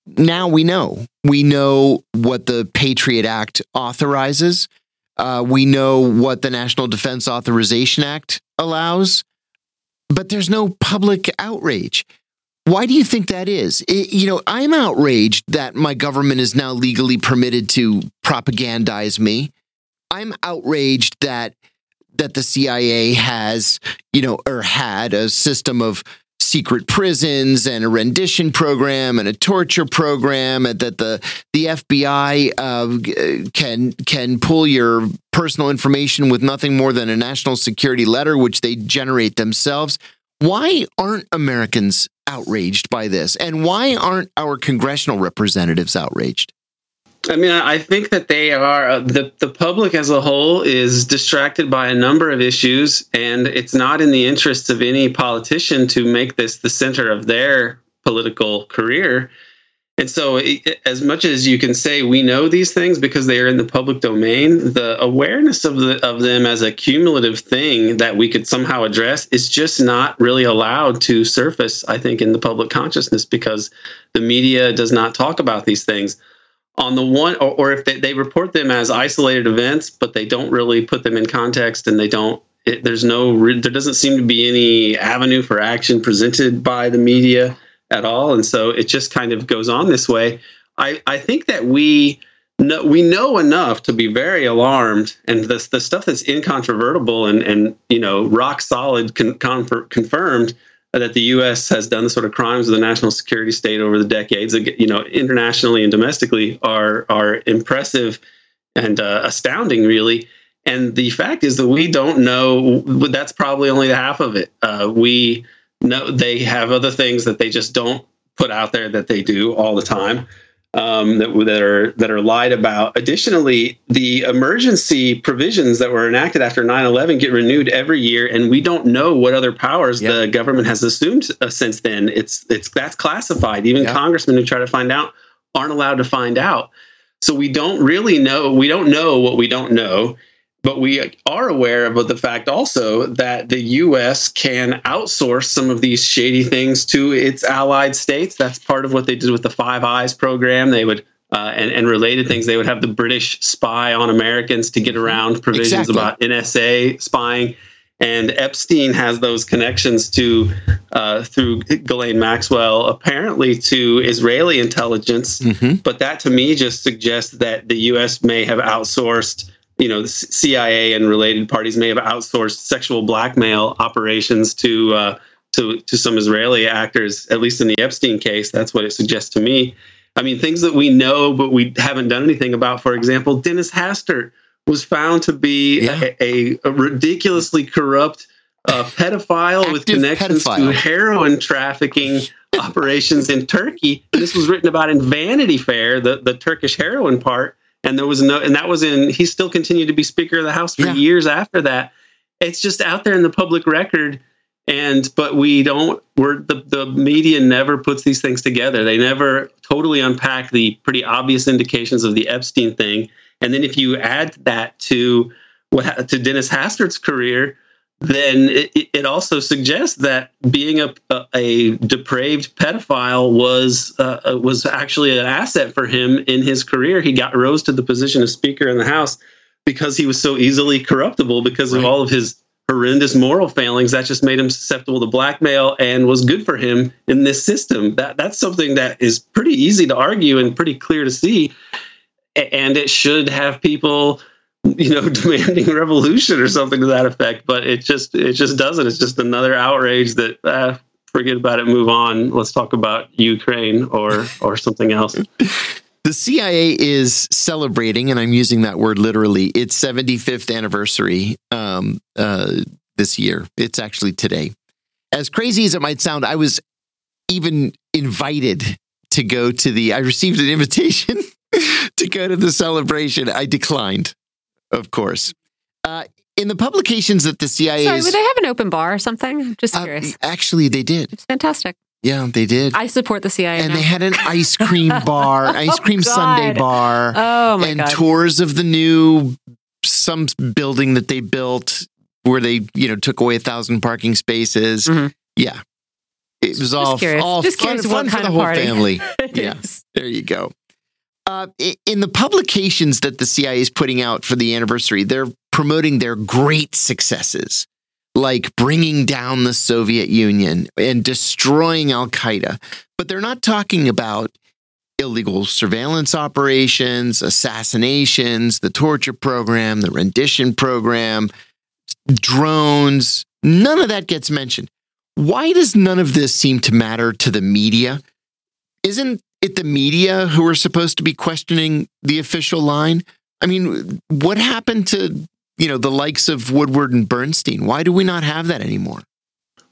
Now we know. We know what the Patriot Act authorizes uh, we know what the National Defense Authorization Act allows, but there's no public outrage. Why do you think that is? It, you know, I'm outraged that my government is now legally permitted to propagandize me. I'm outraged that that the CIA has, you know, or had a system of secret prisons and a rendition program and a torture program that the the FBI uh, can can pull your personal information with nothing more than a national security letter which they generate themselves. Why aren't Americans outraged by this? And why aren't our congressional representatives outraged I mean, I think that they are uh, the the public as a whole is distracted by a number of issues, and it's not in the interests of any politician to make this the center of their political career. And so, as much as you can say we know these things because they are in the public domain, the awareness of the of them as a cumulative thing that we could somehow address is just not really allowed to surface. I think in the public consciousness because the media does not talk about these things on the one or, or if they, they report them as isolated events but they don't really put them in context and they don't it, there's no there doesn't seem to be any avenue for action presented by the media at all. And so it just kind of goes on this way. I i think that we know we know enough to be very alarmed and the, the stuff that's incontrovertible and and you know rock solid con, confirmed that the U.S. has done the sort of crimes of the national security state over the decades, you know, internationally and domestically, are are impressive and uh, astounding, really. And the fact is that we don't know. That's probably only half of it. Uh, we know they have other things that they just don't put out there that they do all the time um, that, that are that are lied about. Additionally, the emergency provisions that were enacted after 9/11 get renewed every year, and we don't know what other powers yep. the government has assumed uh, since then. It's it's that's classified. Even yep. congressmen who try to find out aren't allowed to find out. So we don't really know. We don't know what we don't know. But we are aware of the fact also that the U.S. can outsource some of these shady things to its allied states. That's part of what they did with the Five Eyes program. They would uh, and, and related things. They would have the British spy on Americans to get around provisions exactly. about NSA spying. And Epstein has those connections to, uh, through Ghislaine Maxwell, apparently to Israeli intelligence. Mm-hmm. But that to me just suggests that the U.S. may have outsourced you know, the CIA and related parties may have outsourced sexual blackmail operations to uh, to to some Israeli actors. At least in the Epstein case, that's what it suggests to me. I mean, things that we know but we haven't done anything about. For example, Dennis Hastert was found to be yeah. a, a, a, ridiculously corrupt uh, pedophile with connections pedophile. to heroin trafficking operations in Turkey. This was written about in Vanity Fair, the, the Turkish heroin part and there was no and that was in he still continued to be speaker of the house for yeah. years after that. It's just out there in the public record. And but we don't we're the, the media never puts these things together. They never totally unpack the pretty obvious indications of the epstein thing. And then if you add that to what to dennis hastert's career then it, it, also suggests that being a, a, depraved pedophile was uh, uh, was actually an asset for him in his career. He got rose to the position of Speaker in the House because he was so easily corruptible because right. of all of his horrendous moral failings. That just made him susceptible to blackmail and was good for him in this system. That that's something that is pretty easy to argue and pretty clear to see, and it should have people you know, demanding revolution or something to that effect. But it just it just doesn't. It's just another outrage that uh, forget about it, move on. Let's talk about Ukraine or or something else. The CIA is celebrating, and I'm using that word literally, its 75th anniversary um, uh, this year. It's actually today. As crazy as it might sound, I was even invited to go to the. I received an invitation to go to the celebration. I declined of course. Uh, in the publications that the CIA Sorry, would they have an open bar or something? Just uh, curious. Uh, actually, they did. It's fantastic. Yeah, they did. I support the CIA. And now. they had an ice cream bar, ice cream oh, Sundae bar. Oh my and God. tours of the new some building that they built where they, you know, took away a thousand parking spaces. Mm-hmm. Yeah. It was all, all Just fun, fun for the whole party. family. yeah. There you go. Uh, in the publications that the CIA is putting out for the anniversary, they're promoting their great successes, like bringing down the Soviet Union and destroying Al Qaeda. But they're not talking about illegal surveillance operations, assassinations, the torture program, the rendition program, drones. None of that gets mentioned. Why does none of this seem to matter to the media? Isn't it the media who are supposed to be questioning the official line? I mean, what happened to, you know, the likes of Woodward and Bernstein? Why do we not have that anymore?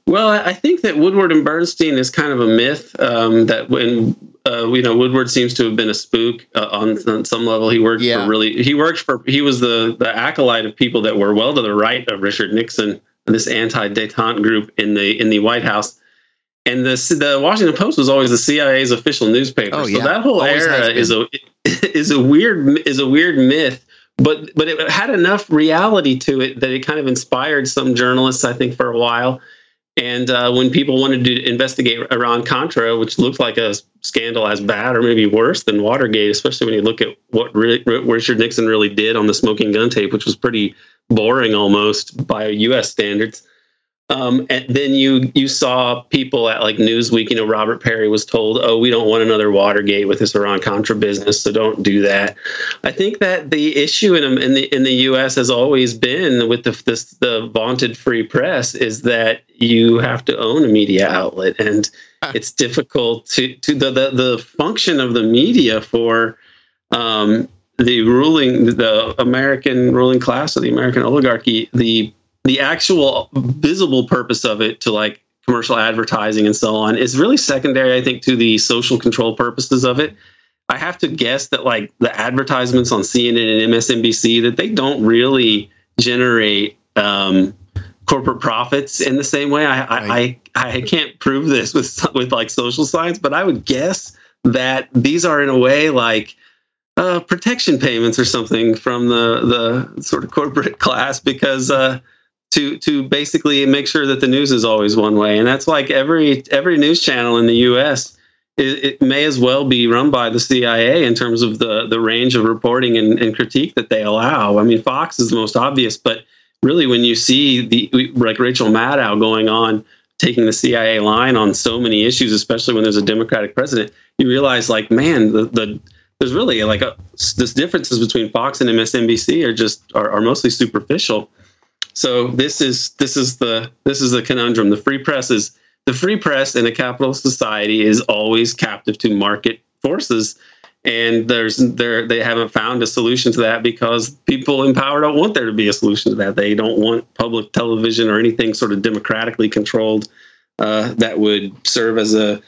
Well, I think that Woodward and Bernstein is kind of a myth. Um, that when uh, you know Woodward seems to have been a spook uh, on, on, some level. He worked yeah. for really. He worked for. He was the the acolyte of people that were well to the right of Richard Nixon, this anti-détente group in the in the White House and the the Washington Post was always the CIA's official newspaper. Oh, yeah. So that whole always era is a is a weird is a weird myth, but but it had enough reality to it that it kind of inspired some journalists, I think, for a while. And uh, when people wanted to investigate Iran Contra, which looked like a scandal as bad or maybe worse than Watergate, especially when you look at what really, Richard Nixon really did on the smoking gun tape, which was pretty boring almost by U.S. standards um, and then you you saw people at like Newsweek. You know, Robert Parry was told, "Oh, we don't want another Watergate with this Iran Contra business, so don't do that." I think that the issue in in the in the U.S. has always been with the this the vaunted free press is that you have to own a media outlet, and it's difficult to to the the, the function of the media for. Um, the ruling, the American ruling class or the American oligarchy, the the actual visible purpose of it to like commercial advertising and so on is really secondary, I think, to the social control purposes of it. I have to guess that like the advertisements on CNN and MSNBC that they don't really generate um, corporate profits in the same way. I, right. I, I I can't prove this with with like social science, but I would guess that these are in a way like uh, protection payments or something from the the sort of corporate class because uh, to to basically make sure that the news is always one way, and that's like every every news channel in the U.S. It, it may as well be run by the CIA in terms of the the range of reporting and, and critique that they allow. I mean, Fox is the most obvious, but really, when you see the like Rachel Maddow going on taking the CIA line on so many issues, especially when there's a Democratic president, you realize like, man, the, the there's really like a, this differences between Fox and MSNBC are just are, are mostly superficial. So this is this is the this is the conundrum. The free press is the free press in a capitalist society is always captive to market forces, and there's there they haven't found a solution to that because people in power don't want there to be a solution to that. They don't want public television or anything sort of democratically controlled uh, that would serve as a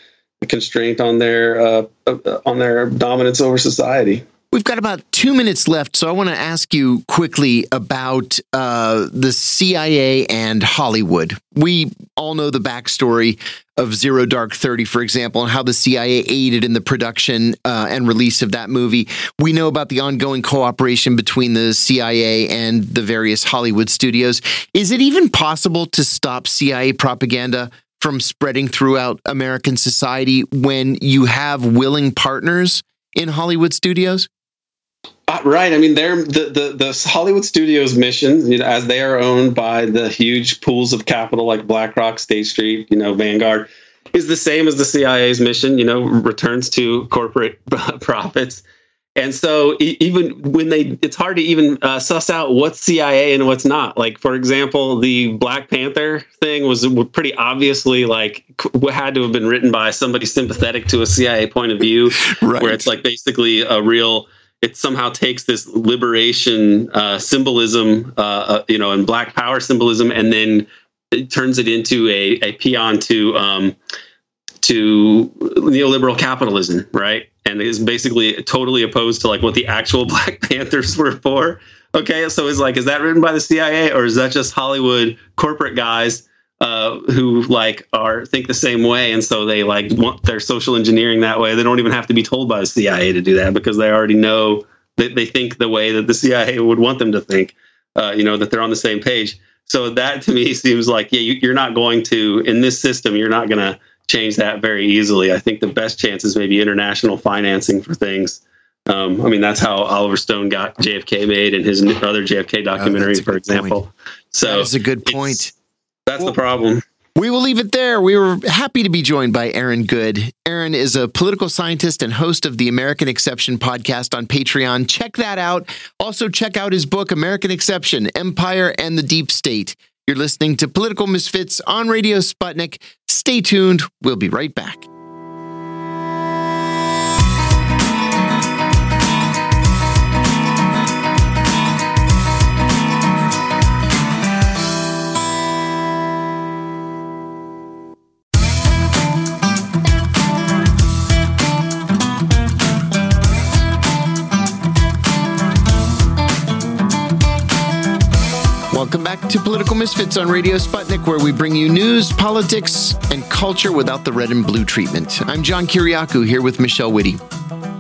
constraint on their uh, uh, on their dominance over society. We've got about two minutes left, so I want to ask you quickly about uh, the CIA and Hollywood. We all know the backstory of Zero Dark Thirty, for example, and how the CIA aided in the production uh, and release of that movie. We know about the ongoing cooperation between the CIA and the various Hollywood studios. Is it even possible to stop CIA propaganda from spreading throughout American society when you have willing partners in Hollywood studios? Uh, right. I mean, they're the, the, the Hollywood studios mission, you know, as they are owned by the huge pools of capital like BlackRock, State Street, you know, Vanguard, is the same as the CIA's mission. You know, returns to corporate profits. And so even when they, it's hard to even uh, suss out what's CIA and what's not. Like for example, the Black Panther thing was pretty obviously like had to have been written by somebody sympathetic to a CIA point of view, right. where it's like basically a real. It somehow takes this liberation uh, symbolism, uh, uh you know, and Black Power symbolism, and then it turns it into a, a paean to um, to neoliberal capitalism, right? And is basically totally opposed to like what the actual Black Panthers were for. Okay, so it's like, is that written by the CIA or is that just Hollywood corporate guys uh, who like are think the same way, and so they like want their social engineering that way? They don't even have to be told by the CIA to do that because they already know that they think the way that the CIA would want them to think. Uh, you know that they're on the same page. So that to me seems like yeah, you, you're not going to in this system. You're not going to change that very easily. I think the best chance is maybe international financing for things. Um, I mean, that's how Oliver Stone got JFK made and his other JFK documentary, oh, for example. Point. So that's a good point. That's well, the problem. We will leave it there. We were happy to be joined by Aaron Good. Aaron is a political scientist and host of the American Exception podcast on Patreon. Check that out. Also, check out his book, American Exception Empire and the Deep State. You're listening to Political Misfits on Radio Sputnik. Stay tuned. We'll be right back. Back to Political Misfits on Radio Sputnik, where we bring you news, politics, and culture without the red and blue treatment. I'm John Kiriakou here with Michelle Witte.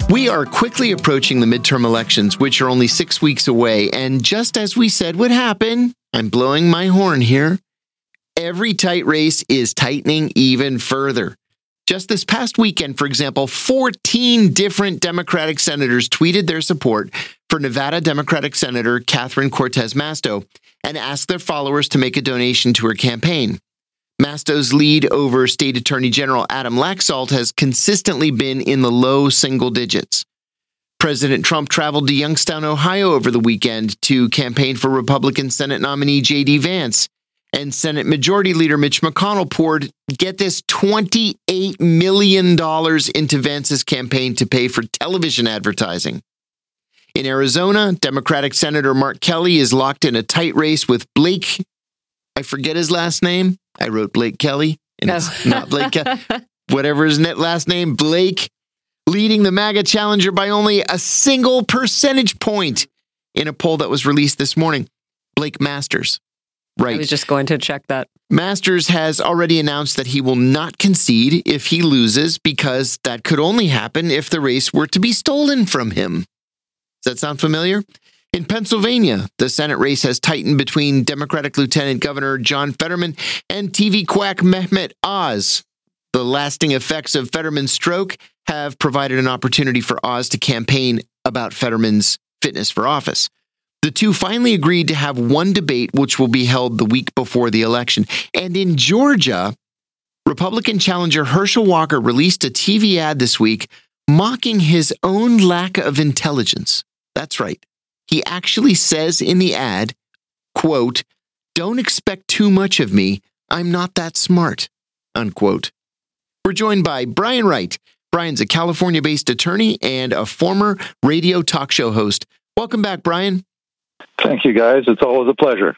We are quickly approaching the midterm elections, which are only six weeks away. And just as we said would happen, I'm blowing my horn here. Every tight race is tightening even further. Just this past weekend, for example, 14 different Democratic senators tweeted their support for Nevada Democratic Senator Catherine Cortez Masto and asked their followers to make a donation to her campaign. Masto's lead over State Attorney General Adam Laxalt has consistently been in the low single digits. President Trump traveled to Youngstown, Ohio over the weekend to campaign for Republican Senate nominee J.D. Vance. And Senate Majority Leader Mitch McConnell poured, get this, $28 million into Vance's campaign to pay for television advertising. In Arizona, Democratic Senator Mark Kelly is locked in a tight race with Blake. I forget his last name. I wrote Blake Kelly. and it's oh. not Blake. whatever his last name, Blake, leading the MAGA challenger by only a single percentage point in a poll that was released this morning. Blake Masters. Right. I was just going to check that. Masters has already announced that he will not concede if he loses because that could only happen if the race were to be stolen from him. Does that sound familiar? In Pennsylvania, the Senate race has tightened between Democratic Lieutenant Governor John Fetterman and TV quack Mehmet Oz. The lasting effects of Fetterman's stroke have provided an opportunity for Oz to campaign about Fetterman's fitness for office. The two finally agreed to have one debate, which will be held the week before the election. And in Georgia, Republican challenger Herschel Walker released a TV ad this week mocking his own lack of intelligence. That's right. He actually says in the ad, quote, don't expect too much of me. I'm not that smart, unquote. We're joined by Brian Wright. Brian's a California based attorney and a former radio talk show host. Welcome back, Brian. Thank you, guys. It's always a pleasure.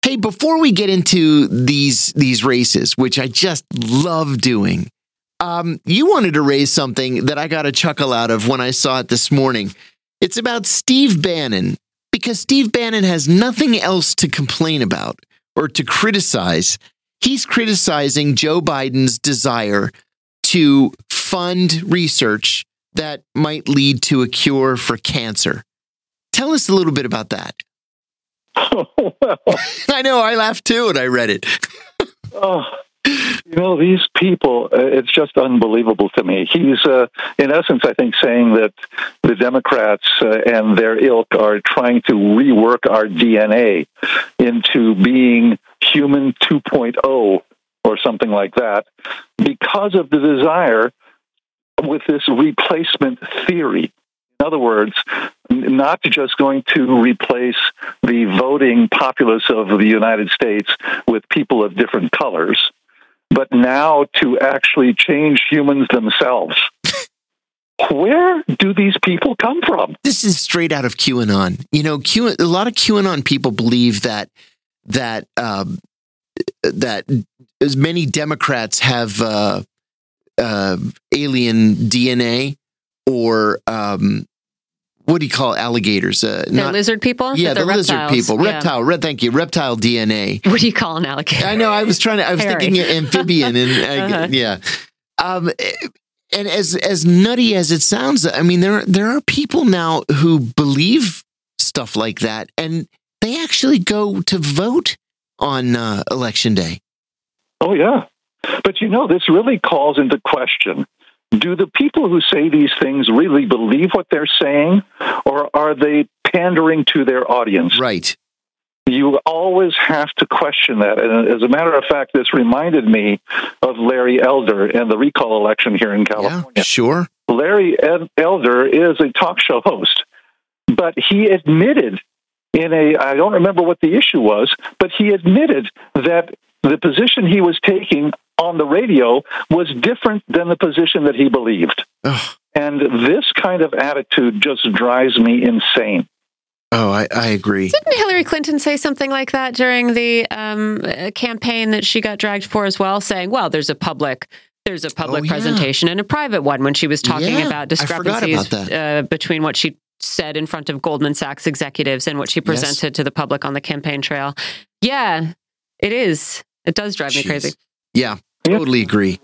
Hey, before we get into these these races, which I just love doing, um, you wanted to raise something that I got a chuckle out of when I saw it this morning. It's about Steve Bannon because Steve Bannon has nothing else to complain about or to criticize. He's criticizing Joe Biden's desire to fund research that might lead to a cure for cancer. Tell us a little bit about that. Oh, well. I know, I laughed too when I read it. oh, you know, these people, uh, it's just unbelievable to me. He's, uh, in essence, I think, saying that the Democrats uh, and their ilk are trying to rework our DNA into being human 2.0 or something like that because of the desire with this replacement theory. In other words, not just going to replace the voting populace of the United States with people of different colors, but now to actually change humans themselves. Where do these people come from? This is straight out of QAnon. You know, Q, a lot of QAnon people believe that that um, that as many Democrats have uh, uh, alien DNA or um, what do you call alligators? Uh, not, lizard people. Yeah, the reptiles. lizard people. Reptile. Yeah. Red, thank you. Reptile DNA. What do you call an alligator? I know. I was trying to. I was Harry. thinking amphibian, and uh-huh. yeah. Um, and as as nutty as it sounds, I mean there there are people now who believe stuff like that, and they actually go to vote on uh, election day. Oh yeah, but you know this really calls into question do the people who say these things really believe what they're saying, or are they pandering to their audience? Right. You always have to question that. And as a matter of fact, this reminded me of Larry Elder and the recall election here in California. Yeah, sure. Larry Elder is a talk show host, but he admitted in a, I don't remember what the issue was, but he admitted that the position he was taking on the radio was different than the position that he believed. Ugh. And this kind of attitude just drives me insane. Oh, I, I, agree. Didn't Hillary Clinton say something like that during the um, campaign that she got dragged for as well, saying, "Well, there's a public." There's a public oh, yeah. presentation and a private one when she was talking yeah, about discrepancies about uh, between what she said in front of Goldman Sachs executives and what she presented yes. to the public on the campaign trail. Yeah, it is. It does drive Jeez. me crazy. Yeah, totally agree.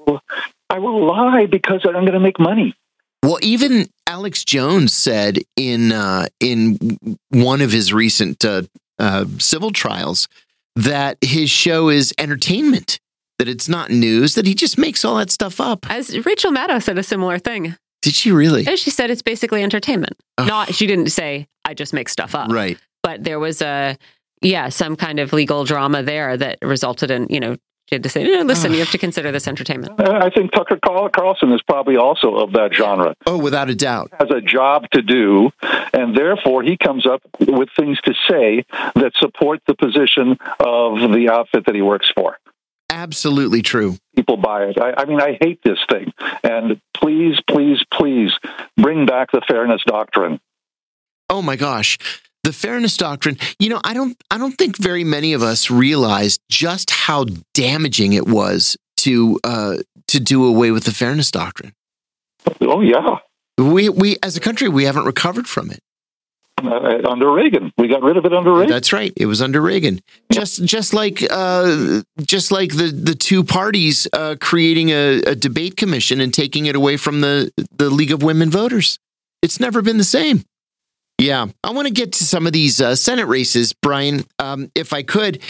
I will lie because I'm going to make money. Well, even Alex Jones said in uh, in one of his recent uh, uh, civil trials that his show is entertainment, that it's not news, that he just makes all that stuff up. As Rachel Maddow said a similar thing. Did she really? She said it's basically entertainment. Oh. Not she didn't say I just make stuff up. Right. But there was a yeah, some kind of legal drama there that resulted in, you know, she had to say, eh, listen, you have to consider this entertainment. I think Tucker Carlson is probably also of that genre. Oh, without a doubt. Has a job to do, and therefore he comes up with things to say that support the position of the outfit that he works for. Absolutely true. People buy it. I, I mean, I hate this thing. And please, please, please bring back the fairness doctrine. Oh my gosh the fairness doctrine you know i don't i don't think very many of us realized just how damaging it was to uh, to do away with the fairness doctrine. Oh yeah, we we as a country we haven't recovered from it. Uh, under Reagan, we got rid of it under Reagan. That's right. It was under Reagan. Just just like uh, just like the the two parties uh, creating a, a debate commission and taking it away from the the League of Women Voters. It's never been the same. Yeah, I want to get to some of these uh, Senate races, Brian, um, if I could.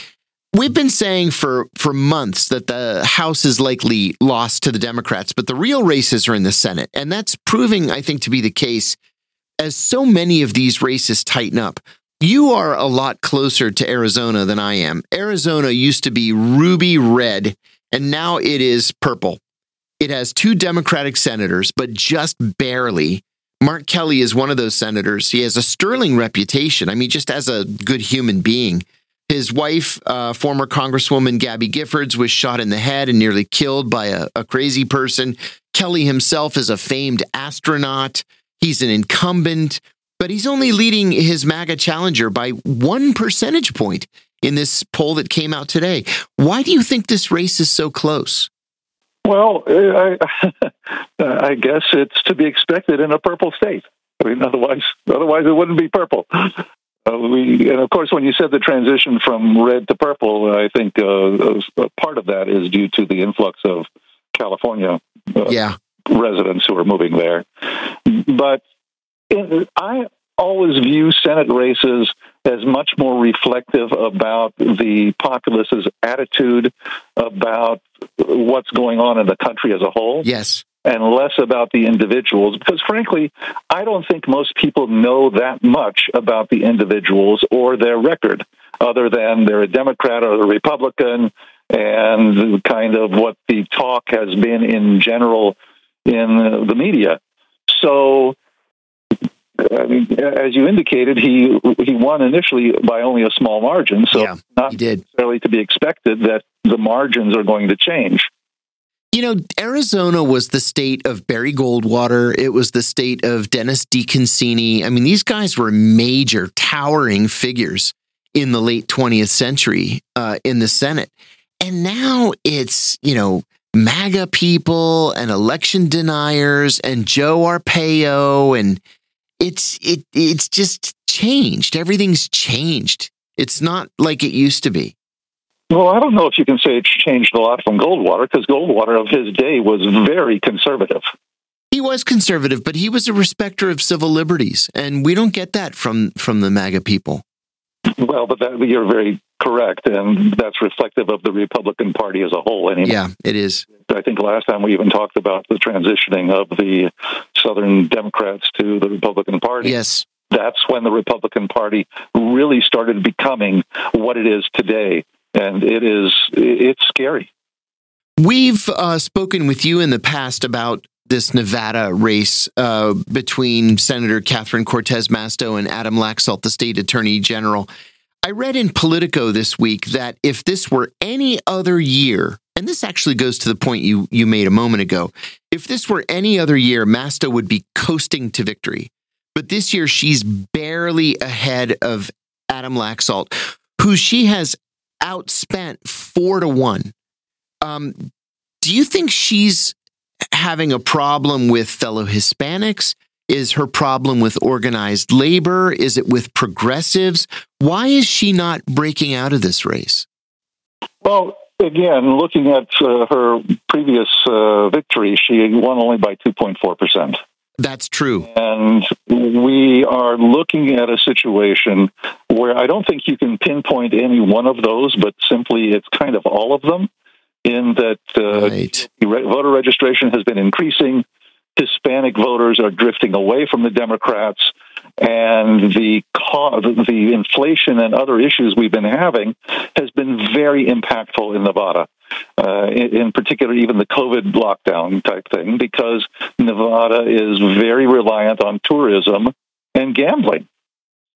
We've been saying for for months that the House is likely lost to the Democrats, but the real races are in the Senate, and that's proving, I think, to be the case. As so many of these races tighten up, you are a lot closer to Arizona than I am. Arizona used to be ruby red, and now it is purple. It has two Democratic senators, but just barely. Mark Kelly is one of those senators. He has a sterling reputation. I mean, just as a good human being. His wife, uh, former Congresswoman Gabby Giffords, was shot in the head and nearly killed by a, a crazy person. Kelly himself is a famed astronaut. He's an incumbent, but he's only leading his MAGA challenger by one percentage point in this poll that came out today. Why do you think this race is so close? Well, I, I guess it's to be expected in a purple state. I mean, otherwise, otherwise it wouldn't be purple. Uh, we, and of course, when you said the transition from red to purple, I think uh, part of that is due to the influx of California uh, yeah. residents who are moving there. But in, I always view Senate races as much more reflective about the populace's attitude about what's going on in the country as a whole. Yes. And less about the individuals, because frankly, I don't think most people know that much about the individuals or their record, other than they're a Democrat or a Republican, and kind of what the talk has been in general in the media. So I mean, as you indicated, he he won initially by only a small margin, so yeah, not necessarily to be expected that the margins are going to change. You know, Arizona was the state of Barry Goldwater. It was the state of Dennis DeConcini. I mean, these guys were major, towering figures in the late 20th century uh, in the Senate. And now it's, you know, MAGA people and election deniers and Joe Arpaio and it's it it's just changed. Everything's changed. It's not like it used to be. Well, I don't know if you can say it's changed a lot from Goldwater because Goldwater of his day was very conservative. He was conservative, but he was a respecter of civil liberties, and we don't get that from from the MAGA people. Well, but that, you're very correct, and that's reflective of the Republican Party as a whole. Anyway, yeah, it is. I think last time we even talked about the transitioning of the Southern Democrats to the Republican Party. Yes, that's when the Republican Party really started becoming what it is today, and it is it's scary. We've uh, spoken with you in the past about this Nevada race uh, between Senator Catherine Cortez Masto and Adam Laxalt, the state attorney general. I read in Politico this week that if this were any other year, and this actually goes to the point you you made a moment ago, if this were any other year, Masto would be coasting to victory. But this year, she's barely ahead of Adam Laxalt, who she has outspent four to one. Um, do you think she's having a problem with fellow Hispanics? Is her problem with organized labor? Is it with progressives? Why is she not breaking out of this race? Well, again, looking at uh, her previous uh, victory, she won only by 2.4%. That's true. And we are looking at a situation where I don't think you can pinpoint any one of those, but simply it's kind of all of them in that uh, right. voter registration has been increasing. Hispanic voters are drifting away from the Democrats, and the the inflation and other issues we've been having has been very impactful in Nevada. Uh, in, particular, even the COVID lockdown type thing, because Nevada is very reliant on tourism and gambling.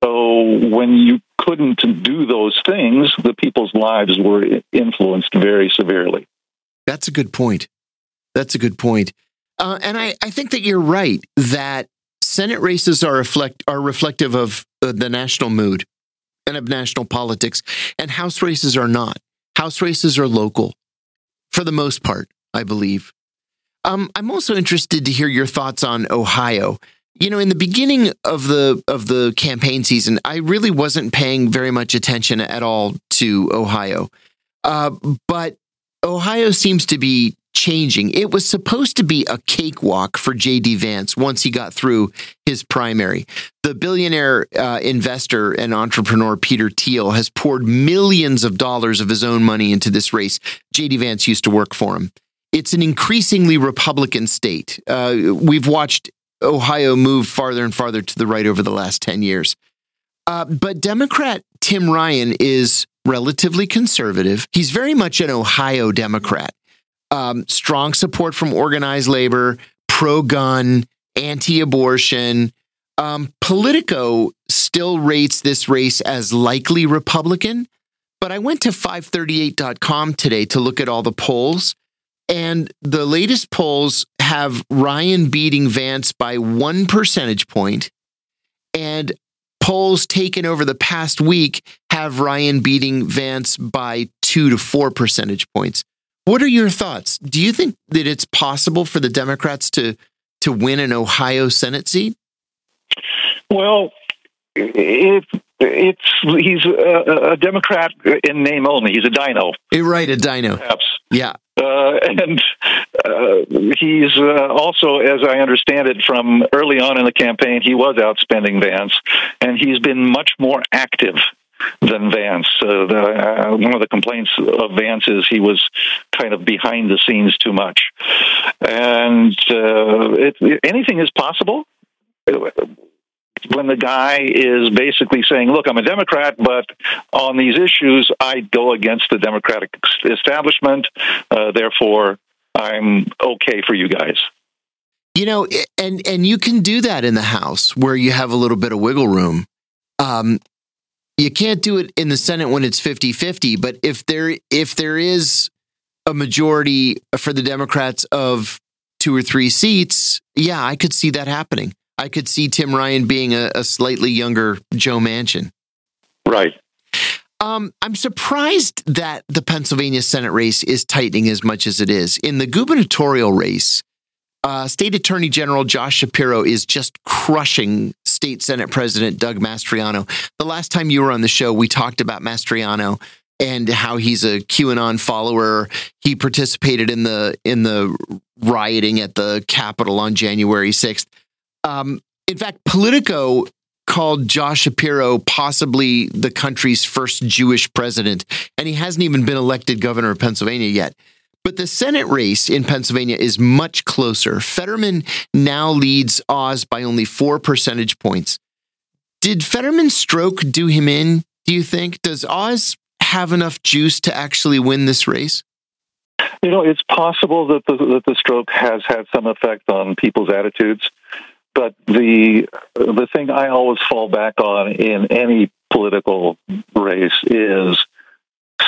So when you couldn't do those things, the people's lives were influenced very severely. That's a good point. That's a good point. Uh, and I, I think that you're right that Senate races are reflect are reflective of uh, the national mood and of national politics, and House races are not. House races are local. For the most part, I believe. Um, I'm also interested to hear your thoughts on Ohio. You know, in the beginning of the of the campaign season, I really wasn't paying very much attention at all to Ohio, uh, but Ohio seems to be changing. It was supposed to be a cakewalk for J.D. Vance once he got through his primary. The billionaire uh, investor and entrepreneur Peter Thiel has poured millions of dollars of his own money into this race. J.D. Vance used to work for him. It's an increasingly Republican state. Uh, we've watched Ohio move farther and farther to the right over the last 10 years. Uh, but Democrat Tim Ryan is relatively conservative. He's very much an Ohio Democrat um, strong support from organized labor, pro gun, anti abortion. Um, Politico still rates this race as likely Republican, but I went to 538.com today to look at all the polls, and the latest polls have Ryan beating Vance by one percentage point, and polls taken over the past week have Ryan beating Vance by two to four percentage points. What are your thoughts? Do you think that it's possible for the Democrats to to win an Ohio Senate seat? Well, it, it's he's a, a, Democrat in name only. He's a dino. You're right, a dino. Perhaps. Yeah. Uh, and uh, he's uh, also, as I understand it, from early on in the campaign, he was outspending Vance, and he's been much more active than Vance. Uh, the, uh, one of the complaints of Vance is he was kind of behind the scenes too much, and uh, it, anything is possible. When the guy is basically saying, "Look, I'm a Democrat, but on these issues, I go against the Democratic establishment. Uh, therefore, I'm okay for you guys." You know, and and you can do that in the House where you have a little bit of wiggle room. Um, you can't do it in the Senate when it's 50-50, but if there if there is a majority for the Democrats of two or three seats, yeah, I could see that happening. I could see Tim Ryan being a, a slightly younger Joe Manchin. Right. Um, I'm surprised that the Pennsylvania Senate race is tightening as much as it is. In the gubernatorial race, uh, State Attorney General Josh Shapiro is just crushing State Senate President Doug Mastriano. The last time you were on the show, we talked about Mastriano and how he's a QAnon follower. He participated in the in the rioting at the Capitol on January sixth. Um, in fact, Politico called Josh Shapiro possibly the country's first Jewish president, and he hasn't even been elected governor of Pennsylvania yet. But the Senate race in Pennsylvania is much closer. Fetterman now leads Oz by only four percentage points. Did Fetterman's stroke do him in, do you think? Does Oz have enough juice to actually win this race? You know, it's possible that the, that the stroke has had some effect on people's attitudes. But the the thing I always fall back on in any political race is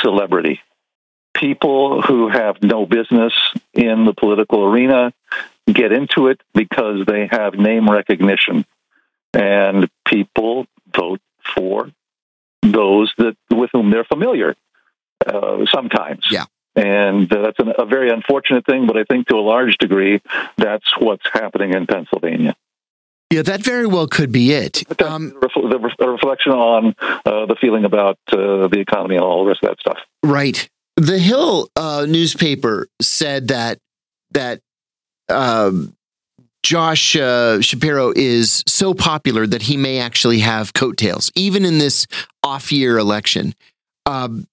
celebrity people who have no business in the political arena get into it because they have name recognition. And people vote for those that with whom they're familiar uh, sometimes. Yeah. And uh, that's an, a very unfortunate thing, but I think to a large degree, that's what's happening in Pennsylvania. Yeah, that very well could be it. Um, the, the, reflection on uh, the feeling about uh, the economy and all the rest of that stuff. Right. The Hill uh, newspaper said that that um, Josh uh, Shapiro is so popular that he may actually have coattails, even in this off-year election. Um,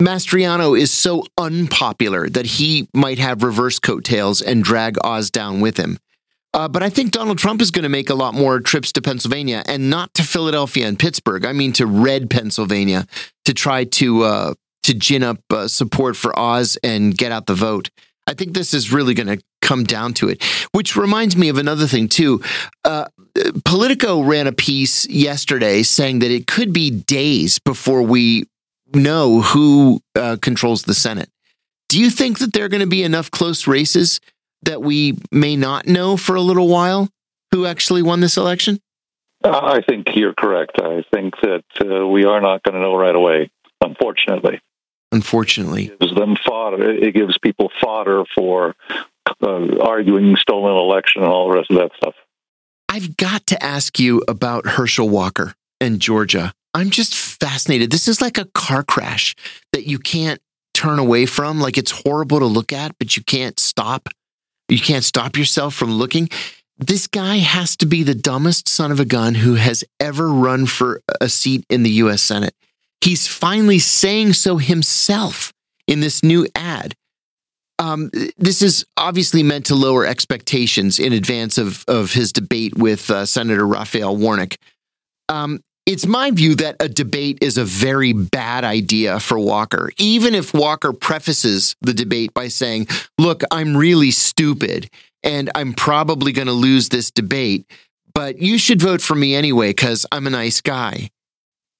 Mastriano is so unpopular that he might have reverse coattails and drag Oz down with him. Uh, but I think Donald Trump is going to make a lot more trips to Pennsylvania and not to Philadelphia and Pittsburgh. I mean, to red Pennsylvania to try to uh, to gin up uh, support for Oz and get out the vote. I think this is really going to come down to it, which reminds me of another thing, too. Uh, Politico ran a piece yesterday saying that it could be days before we know who uh, controls the Senate. Do you think that there are going to be enough close races that we may not know for a little while who actually won this election? Uh, I think you're correct. I think that uh, we are not going to know right away, unfortunately. Unfortunately. It gives them fodder. It gives people fodder for uh, arguing stolen election and all the rest of that stuff. I've got to ask you about Herschel Walker and Georgia. I'm just fascinated. This is like a car crash that you can't turn away from. Like it's horrible to look at, but you can't stop. You can't stop yourself from looking. This guy has to be the dumbest son of a gun who has ever run for a seat in the US Senate. He's finally saying so himself in this new ad. Um, this is obviously meant to lower expectations in advance of, of his debate with uh, Senator Raphael Warnock. Um, it's my view that a debate is a very bad idea for Walker, even if Walker prefaces the debate by saying, Look, I'm really stupid and I'm probably going to lose this debate, but you should vote for me anyway because I'm a nice guy.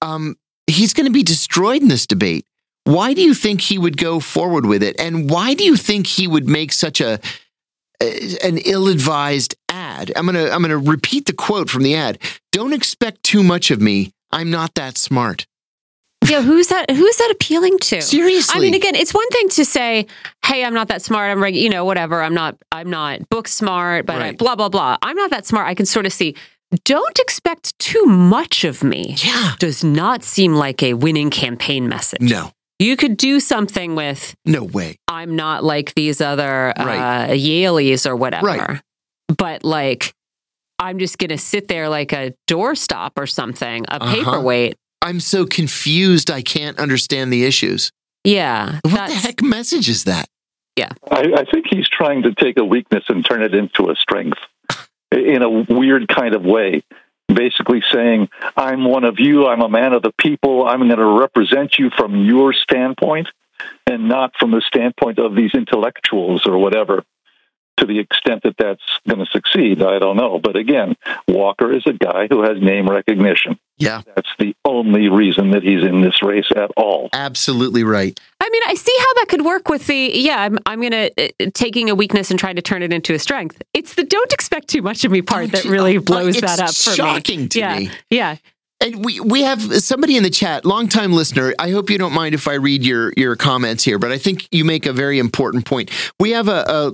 Um, he's going to be destroyed in this debate. Why do you think he would go forward with it? And why do you think he would make such a an ill-advised ad? I'm going to I'm going to repeat the quote from the ad. Don't expect too much of me. I'm not that smart. Yeah, who's that? Who's that appealing to? Seriously, I mean, again, it's one thing to say, "Hey, I'm not that smart. I'm, reg- you know, whatever. I'm not. I'm not book smart, but right. I, blah blah blah. I'm not that smart. I can sort of see don't expect too much of me. Yeah. Does not seem like a winning campaign message. No. You could do something with No way. I'm not like these other right. uh, Yalies or whatever. Right. But like I'm just going to sit there like a doorstop or something, a uh-huh. paperweight. I'm so confused I can't understand the issues. Yeah. What the heck message is that? Yeah. I, I think he's trying to take a weakness and turn it into a strength in a weird kind of way basically saying, I'm one of you, I'm a man of the people, I'm going to represent you from your standpoint and not from the standpoint of these intellectuals or whatever to the extent that that's going to succeed, I don't know. But again, Walker is a guy who has name recognition. Yeah. That's the only reason that he's in this race at all. Absolutely right. I mean, I see how that could work with the, yeah, I'm, I'm going to, uh, taking a weakness and trying to turn it into a strength. It's the don't expect too much of me part don't that really you, blows that up for shocking me. to yeah. me. Yeah. And we, we have somebody in the chat, longtime listener. I hope you don't mind if I read your your comments here, but I think you make a very important point. We have a, a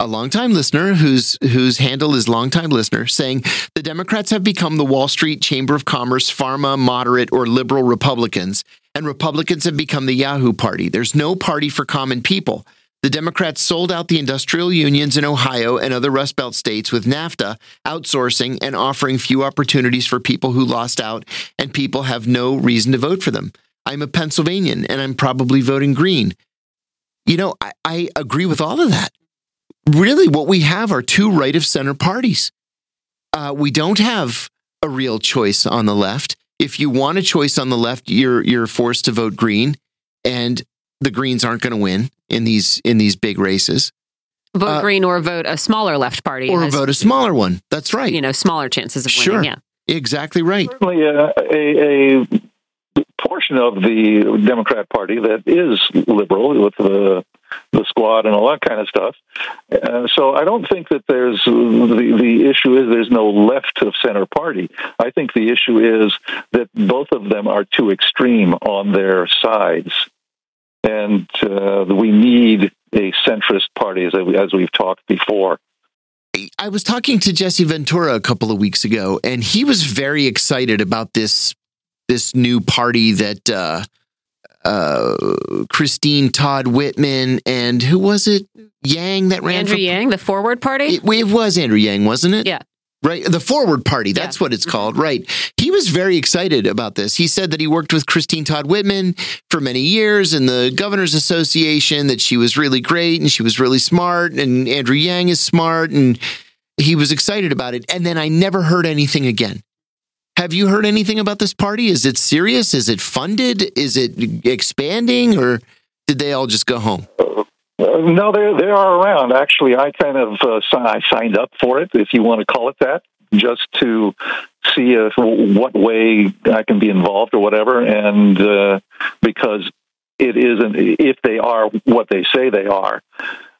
a longtime listener whose whose handle is longtime listener saying the Democrats have become the Wall Street Chamber of Commerce, pharma, moderate, or liberal Republicans, and Republicans have become the Yahoo Party. There's no party for common people. The Democrats sold out the industrial unions in Ohio and other Rust Belt states with NAFTA, outsourcing, and offering few opportunities for people who lost out, and people have no reason to vote for them. I'm a Pennsylvanian and I'm probably voting green. You know, I, I agree with all of that really what we have are two right of center parties. Uh, we don't have a real choice on the left. If you want a choice on the left, you're you're forced to vote green, and the Greens aren't going to win in these in these big races. Vote uh, green or vote a smaller left party, or has, vote a smaller one. That's right. You know, smaller chances of sure. winning. Yeah, exactly right. Certainly, uh, a, a portion of the Democrat Party that is liberal with the the squad and all that kind of stuff. Uh, so I don't think that there's the the issue is there's no left of center party. I think the issue is that both of them are too extreme on their sides, and uh, we need a centrist party as, as we've talked before. I was talking to Jesse Ventura a couple of weeks ago, and he was very excited about this this new party that uh, uh, Christine Todd Whitman and who was it? Yang that ran Andrew for, Yang, the Forward Party. It, it, was Andrew Yang, wasn't it? Yeah. Right, the Forward Party. That's yeah. what it's called. Right. He was very excited about this. He said that he worked with Christine Todd Whitman for many years in the Governors Association. That she was really great and she was really smart. And Andrew Yang is smart, and he was excited about it. And then I never heard anything again. Have you heard anything about this party? Is it serious? Is it funded? Is it expanding, or did they all just go home? No, they they are around. Actually, I kind of uh, I signed up for it, if you want to call it that, just to see if, what way I can be involved or whatever. And uh, because it isn't, if they are what they say they are,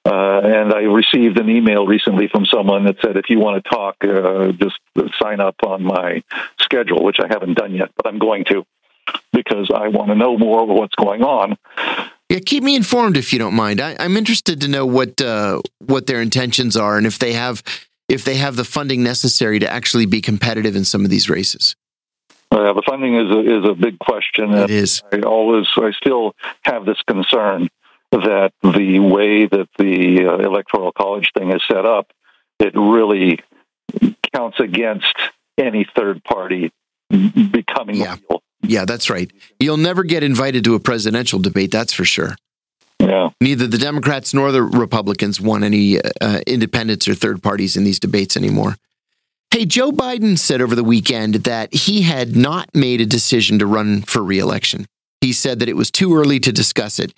uh, and I received an email recently from someone that said, if you want to talk, uh, just sign up on my schedule, which I haven't done yet, but I'm going to. because I want to know more of what's going on. Yeah, keep me informed if you don't mind. I, am interested to know what uh, what their intentions are and if they have if they have the funding necessary to actually be competitive in some of these races. Uh, the funding is a, is a big question. It is. I always, I still have this concern that the way that the uh, electoral college thing is set up, it really counts against any third party becoming yeah. Yeah, that's right. You'll never get invited to a presidential debate, that's for sure. Yeah. Neither the Democrats nor the Republicans want any uh, independents or third parties in these debates anymore. Hey, Joe Biden said over the weekend that he had not made a decision to run for reelection. He said that it was too early to discuss it.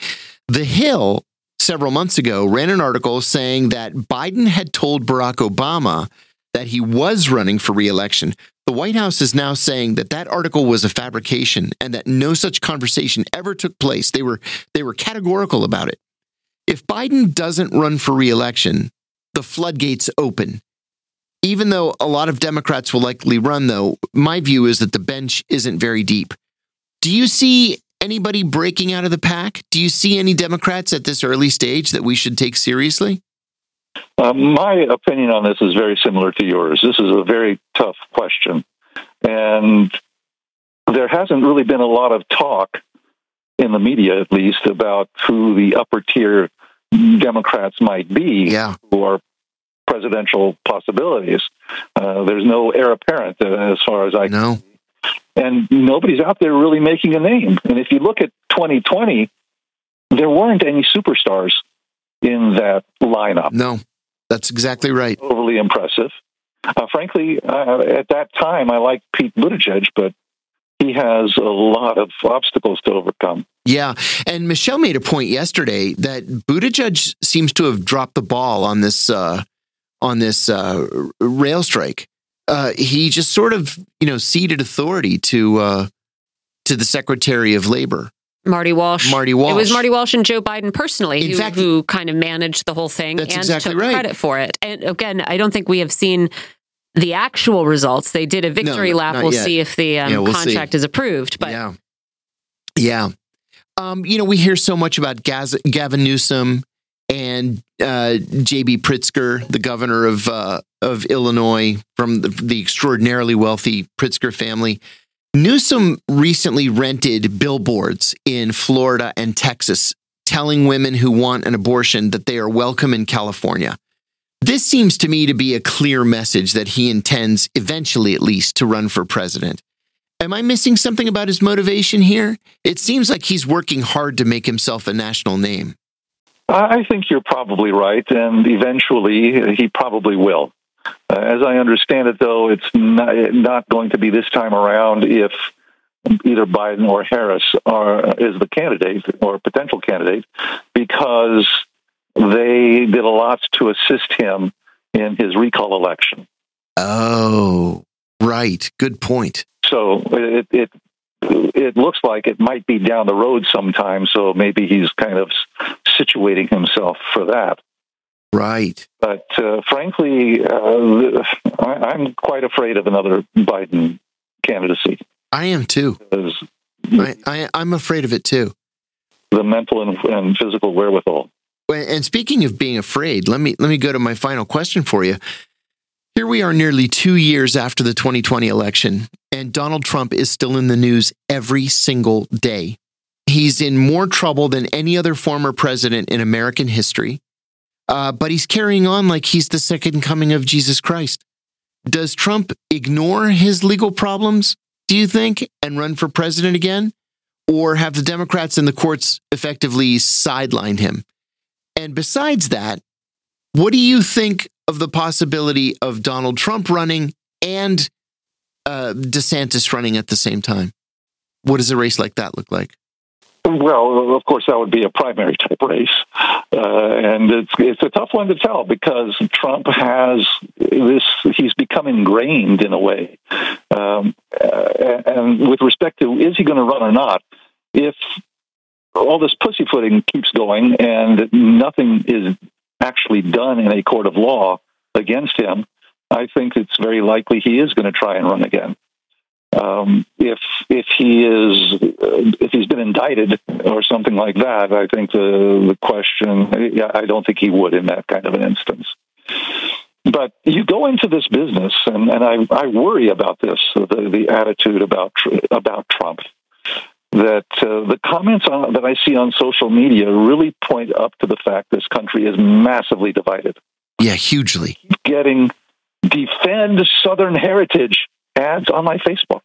The Hill, several months ago, ran an article saying that Biden had told Barack Obama that he was running for reelection. The White House is now saying that that article was a fabrication and that no such conversation ever took place. They were they were categorical about it. If Biden doesn't run for reelection, the floodgates open even though a lot of Democrats will likely run, though, my view is that the bench isn't very deep. Do you see anybody breaking out of the pack? Do you see any Democrats at this early stage that we should take seriously? Uh, my opinion on this is very similar to yours. This is a very tough question. And there hasn't really been a lot of talk in the media, at least, about who the upper tier Democrats might be yeah. who are presidential possibilities. Uh, there's no heir apparent uh, as far as I know. And nobody's out there really making a name. And if you look at 2020, there weren't any superstars in that lineup. No, that's exactly right. Overly impressive. Uh, frankly, uh, at that time, I liked Pete Buttigieg, but he has a lot of obstacles to overcome. Yeah. And Michelle made a point yesterday that Buttigieg seems to have dropped the ball on this uh, on this uh, rail strike. Uh, he just sort of, you know, ceded authority to uh, to the Secretary of Labor. Marty Walsh. Marty Walsh. It was Marty Walsh and Joe Biden personally who, who kind of managed the whole thing and exactly took right. credit for it. And again, I don't think we have seen the actual results. They did a victory No, lap. We'll yet. see if the um, Yeah, we'll contract see. is approved. But yeah, yeah. Um, you know, we hear so much about Gaz- Gavin Newsom and uh, J.B. Pritzker, the governor of uh, of Illinois, from the, the extraordinarily wealthy Pritzker family. Newsom recently rented billboards in Florida and Texas, telling women who want an abortion that they are welcome in California. This seems to me to be a clear message that he intends, eventually at least, to run for president. Am I missing something about his motivation here? It seems like he's working hard to make himself a national name. I think you're probably right, and eventually he probably will. Uh, as I understand it, though, it's not, not going to be this time around if either Biden or Harris are is the candidate or potential candidate, because they did a lot to assist him in his recall election. Oh, right. Good point. So it it it looks like it might be down the road sometime. So maybe he's kind of situating himself for that. Right. But uh, frankly, uh, I, I'm quite afraid of another Biden candidacy. I am too. I, I'm afraid of it too. the mental and, and physical wherewithal. And speaking of being afraid, let me let me go to my final question for you. Here we are nearly 2 years after the 2020 election and Donald Trump is still in the news every single day. He's in more trouble than any other former president in American history. Uh, but he's carrying on like he's the second coming of Jesus Christ. Does Trump ignore his legal problems, do you think, and run for president again? Or have the Democrats and the courts effectively sidelined him? And besides that, what do you think of the possibility of Donald Trump running and uh, DeSantis running at the same time? What does a race like that look like? Well, of course, that would be a primary type race, uh, and it's it's a tough one to tell because Trump has this. He's become ingrained in a way, um, uh, and with respect to is he going to run or not, if all this pussyfooting keeps going and nothing is actually done in a court of law against him, I think it's very likely he is going to try and run again. Um, if if he is uh, if he's been indicted or something like that, I think the the question. Yeah, I don't think he would in that kind of an instance. But you go into this business, and, and I, I worry about this the, the attitude about about Trump. That uh, the comments on, that I see on social media really point up to the fact this country is massively divided. Yeah, hugely. Getting defend Southern heritage ads on my Facebook.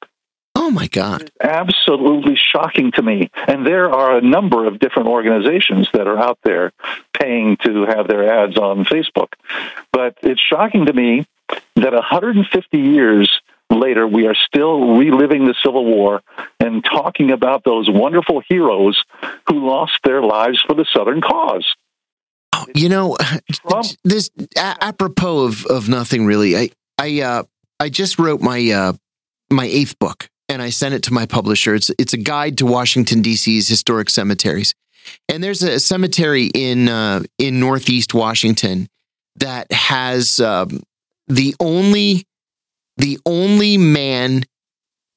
Oh my God. Absolutely shocking to me. And there are a number of different organizations that are out there paying to have their ads on Facebook. But it's shocking to me that 150 years later, we are still reliving the Civil War and talking about those wonderful heroes who lost their lives for the Southern cause. Oh, you know, this apropos of, of nothing really. I I uh, I just wrote my uh, my eighth book and I sent it to my publisher. It's it's a guide to Washington D.C.'s historic cemeteries, and there's a cemetery in uh, in Northeast Washington that has um, the only the only man,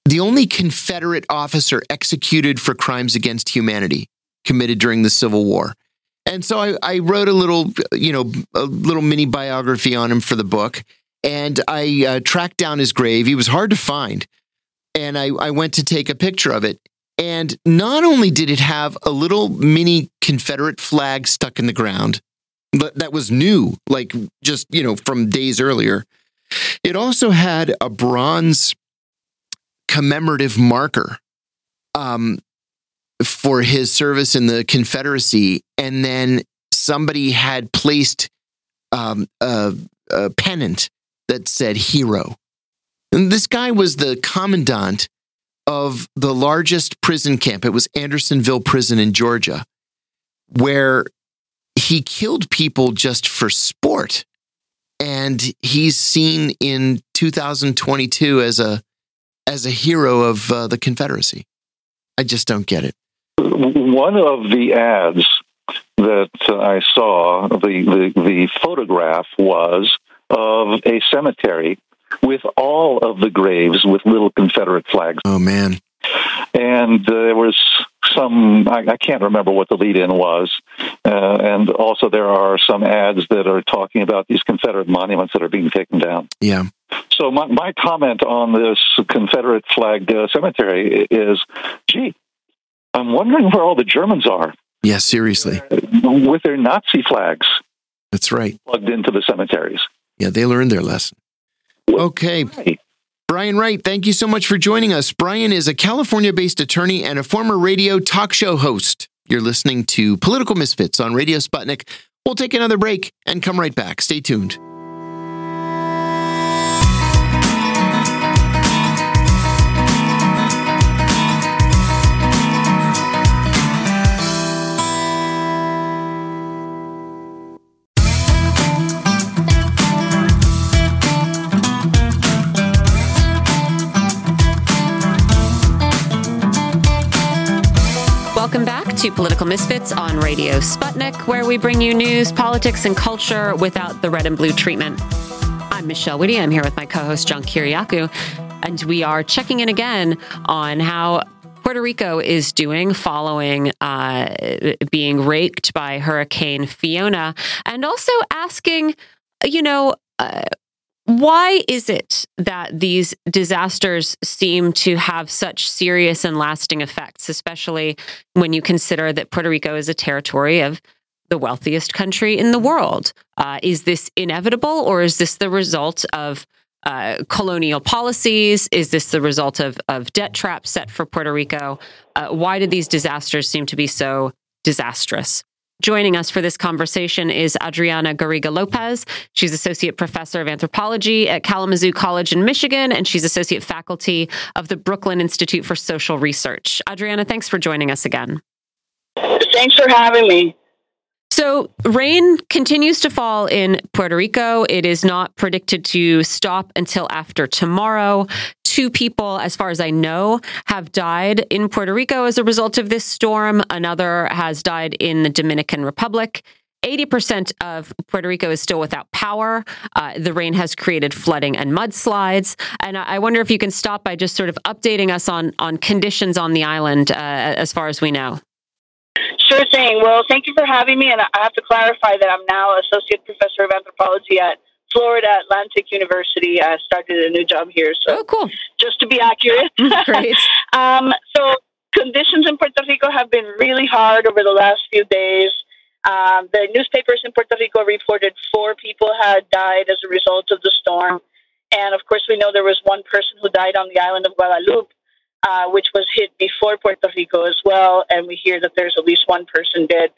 the only Confederate officer executed for crimes against humanity committed during the Civil War. And so I, I wrote a little, you know, a little mini biography on him for the book. And I uh, tracked down his grave. He was hard to find and I, I went to take a picture of it. And not only did it have a little mini Confederate flag stuck in the ground, but that was new, like just, you know, from days earlier, it also had a bronze commemorative marker um, for his service in the Confederacy. And then somebody had placed um, a, a pennant that said hero and this guy was the commandant of the largest prison camp. It was Andersonville Prison in Georgia, where he killed people just for sport. And he's seen in 2022 as a as a hero of uh, the Confederacy. I just don't get it. One of the ads that I saw, the, the, the photograph was of a cemetery with all of the graves with little Confederate flags. Oh, man. And uh, there was some, I, I, can't remember what the lead in was. Uh, and also, there are some ads that are talking about these Confederate monuments that are being taken down. Yeah. So, my, my comment on this Confederate flagged uh, cemetery is gee, I'm wondering where all the Germans are. Yeah, seriously. With their Nazi flags. That's right. Plugged into the cemeteries. Yeah, they learned their lesson. Okay. Brian Wright, thank you so much for joining us. Brian is a California based attorney and a former radio talk show host. You're listening to Political Misfits on Radio Sputnik. We'll take another break and come right back. Stay tuned. To Political Misfits on Radio Sputnik, where we bring you news, politics, and culture without the red and blue treatment. I'm Michelle Witte. I'm here with my co host, John Kiriakou, and we are checking in again on how Puerto Rico is doing following uh, being raked by Hurricane Fiona, and also asking, you know, uh, why is it that these disasters seem to have such serious and lasting effects, especially when you consider that Puerto Rico is a territory of the wealthiest country in the world? Uh, is this inevitable, or is this the result of uh, colonial policies? Is this the result of, of debt traps set for Puerto Rico? Uh, why did these disasters seem to be so disastrous? Joining us for this conversation is Adriana Garriga Lopez. She's Associate Professor of Anthropology at Kalamazoo College in Michigan, and she's Associate Faculty of the Brooklyn Institute for Social Research. Adriana, thanks for joining us again. Thanks for having me. So, rain continues to fall in Puerto Rico. It is not predicted to stop until after tomorrow. Two people, as far as I know, have died in Puerto Rico as a result of this storm. Another has died in the Dominican Republic. 80% of Puerto Rico is still without power. Uh, the rain has created flooding and mudslides. And I wonder if you can stop by just sort of updating us on, on conditions on the island uh, as far as we know. Sure thing. Well, thank you for having me. And I have to clarify that I'm now Associate Professor of Anthropology at Florida Atlantic University. I started a new job here. So, oh, cool. Just to be accurate. Great. um, so, conditions in Puerto Rico have been really hard over the last few days. Um, the newspapers in Puerto Rico reported four people had died as a result of the storm. And of course, we know there was one person who died on the island of Guadalupe, uh, which was hit before Puerto Rico as well. And we hear that there's at least one person dead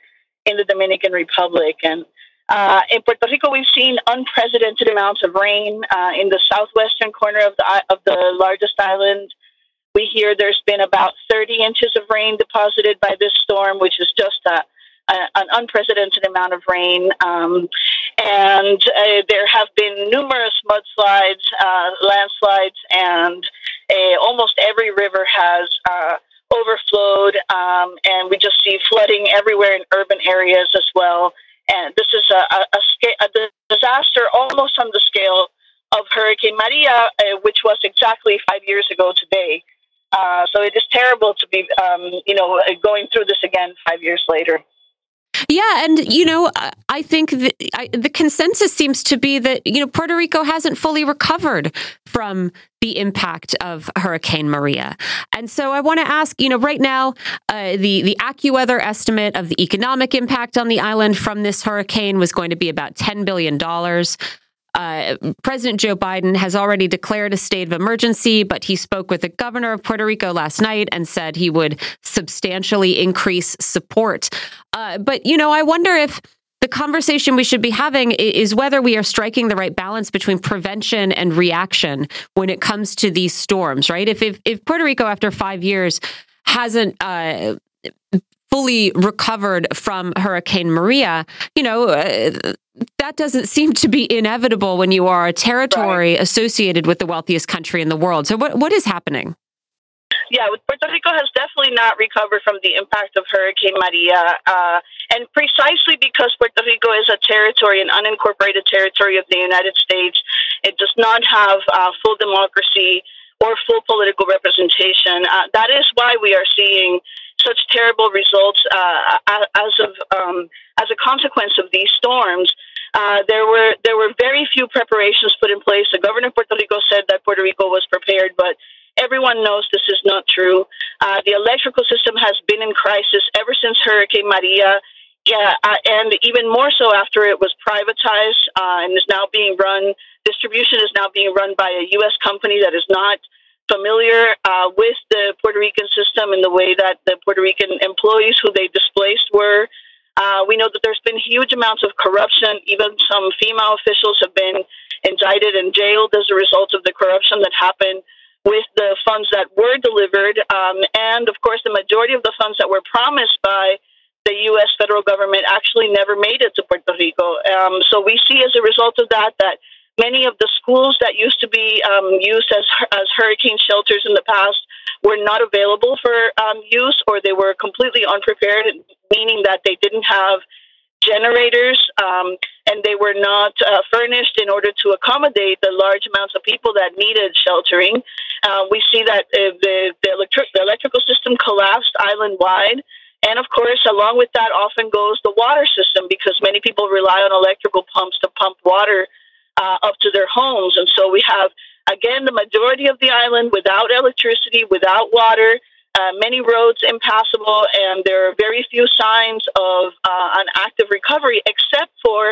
in the Dominican Republic. And uh, in Puerto Rico, we've seen unprecedented amounts of rain uh, in the southwestern corner of the of the largest island. We hear there's been about 30 inches of rain deposited by this storm, which is just a an unprecedented amount of rain. Um, and uh, there have been numerous mudslides, uh, landslides, and uh, almost every river has uh, overflowed. Um, and we just see flooding everywhere in urban areas as well. And this is a, a, a, a disaster almost on the scale of Hurricane Maria, uh, which was exactly five years ago today. Uh, so it is terrible to be, um, you know, going through this again five years later. Yeah, and you know, I think the, I, the consensus seems to be that you know Puerto Rico hasn't fully recovered from the impact of Hurricane Maria, and so I want to ask, you know, right now, uh, the the AccuWeather estimate of the economic impact on the island from this hurricane was going to be about ten billion dollars. Uh, President Joe Biden has already declared a state of emergency, but he spoke with the governor of Puerto Rico last night and said he would substantially increase support. Uh, but, you know, I wonder if the conversation we should be having is whether we are striking the right balance between prevention and reaction when it comes to these storms, right? If, if, if Puerto Rico, after five years, hasn't uh, fully recovered from Hurricane Maria, you know, uh, that doesn't seem to be inevitable when you are a territory right. associated with the wealthiest country in the world. So, what what is happening? Yeah, Puerto Rico has definitely not recovered from the impact of Hurricane Maria, uh, and precisely because Puerto Rico is a territory, an unincorporated territory of the United States, it does not have uh, full democracy or full political representation. Uh, that is why we are seeing such terrible results uh, as of um, as a consequence of these storms. Uh, there were there were very few preparations put in place. The governor of Puerto Rico said that Puerto Rico was prepared, but everyone knows this is not true. Uh, the electrical system has been in crisis ever since Hurricane Maria. Yeah, uh, and even more so after it was privatized uh, and is now being run. Distribution is now being run by a U.S. company that is not familiar uh, with the Puerto Rican system and the way that the Puerto Rican employees who they displaced were. Uh, we know that there's been huge amounts of corruption. Even some female officials have been indicted and jailed as a result of the corruption that happened with the funds that were delivered. Um, and of course, the majority of the funds that were promised by the U.S. federal government actually never made it to Puerto Rico. Um, so we see as a result of that that Many of the schools that used to be um, used as, as hurricane shelters in the past were not available for um, use or they were completely unprepared, meaning that they didn't have generators um, and they were not uh, furnished in order to accommodate the large amounts of people that needed sheltering. Uh, we see that uh, the, the, electric, the electrical system collapsed island wide. And of course, along with that often goes the water system because many people rely on electrical pumps to pump water uh, up to their homes. And so we have, again, the majority of the island without electricity, without water, uh, many roads impassable, and there are very few signs of uh, an active recovery except for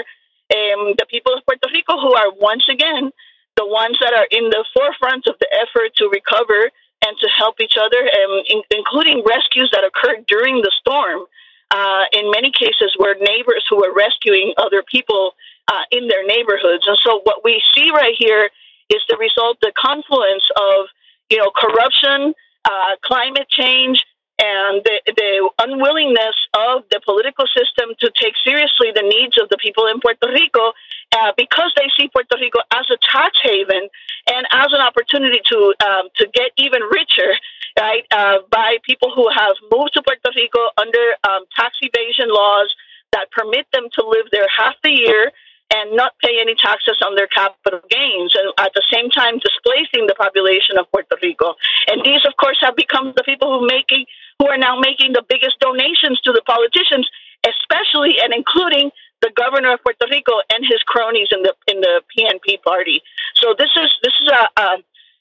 um, the people of Puerto Rico who are once again the ones that are in the forefront of the effort to recover and to help each other, um, in, including rescues that occurred during the storm. Uh, in many cases, where neighbors who were rescuing other people uh, in their neighborhoods. And so what we see right here is the result, the confluence of, you know, corruption, uh, climate change, and the, the, unwillingness of the political system to take seriously the needs of the people in Puerto Rico uh, because they see Puerto Rico as a tax haven and as an opportunity to um, to get even richer, right, uh, by people who have moved to Puerto Rico under um, tax evasion laws that permit them to live there half the year and not pay any taxes on their capital gains, and at the same time displacing the population of Puerto Rico. And these, of course, have become the people who making who are now making the biggest donations to the politicians, especially and including the governor of Puerto Rico and his cronies in the in the PNP party. So this is this is a, a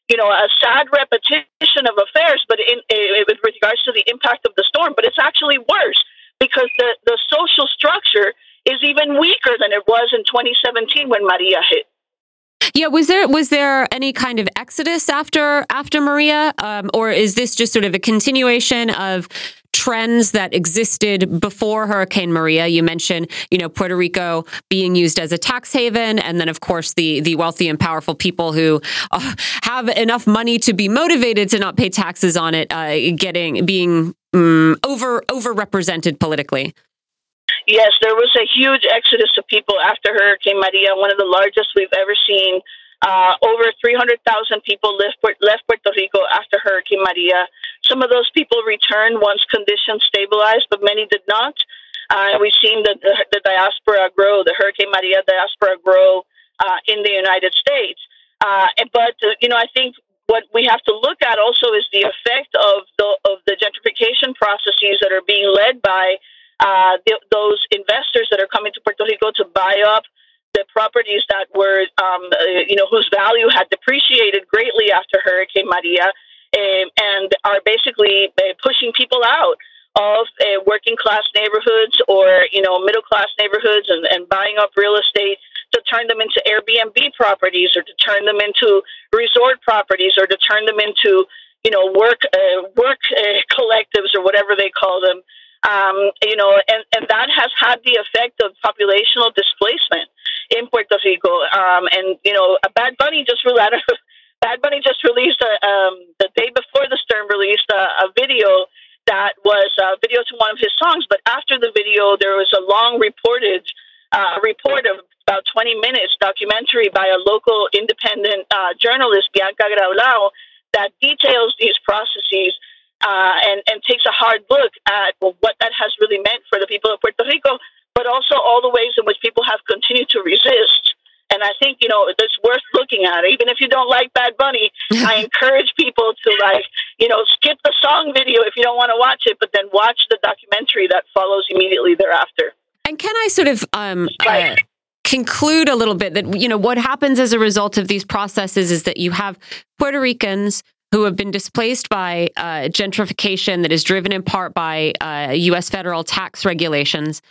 you know a sad repetition of affairs, but in, in, with regards to the impact of the storm, but it's actually worse because the the social structure is even weaker than it was in 2017 when Maria hit. Yeah, was there was there any kind of exodus after after Maria, um, or is this just sort of a continuation of trends that existed before Hurricane Maria? You mentioned, you know, Puerto Rico being used as a tax haven, and then of course the the wealthy and powerful people who uh, have enough money to be motivated to not pay taxes on it, uh, getting being um, over overrepresented politically. Yes, there was a huge exodus of people after Hurricane Maria, one of the largest we've ever seen. Uh, over 300,000 people left, left Puerto Rico after Hurricane Maria. Some of those people returned once conditions stabilized, but many did not. Uh, we've seen the, the, the, diaspora grow, the Hurricane Maria diaspora grow uh, in the United States. Uh, but, uh, you know, I think what we have to look at also is the effect of the, of the gentrification processes that are being led by uh, th- those investors that are coming to Puerto Rico to buy up the properties that were, um, uh, you know, whose value had depreciated greatly after Hurricane Maria, um, and are basically uh, pushing people out of uh, working class neighborhoods or you know middle class neighborhoods and, and buying up real estate to turn them into Airbnb properties or to turn them into resort properties or to turn them into you know work uh, work uh, collectives or whatever they call them um, you know, and, and that has had the effect of populational displacement in Puerto Rico. Um, and you know, Bad Bunny just released Bad Bunny just released a, um, the day before the storm released a, a video that was a video to one of his songs. But after the video, there was a long reported uh, report of about 20 minutes documentary by a local independent uh, journalist, Bianca Graulau, that details these processes uh, and, and takes a hard look at well, what that has really meant for the people of Puerto Rico, but also all the ways in which people have continued to resist. And I think, you know, it's worth looking at. Even if you don't like Bad Bunny, I encourage people to, like, you know, skip the song video if you don't want to watch it, but then watch the documentary that follows immediately thereafter. And can I sort of um, uh, conclude a little bit that, you know, what happens as a result of these processes is that you have Puerto Ricans who have been displaced by uh, gentrification that is driven in part by uh, U.S. federal tax regulations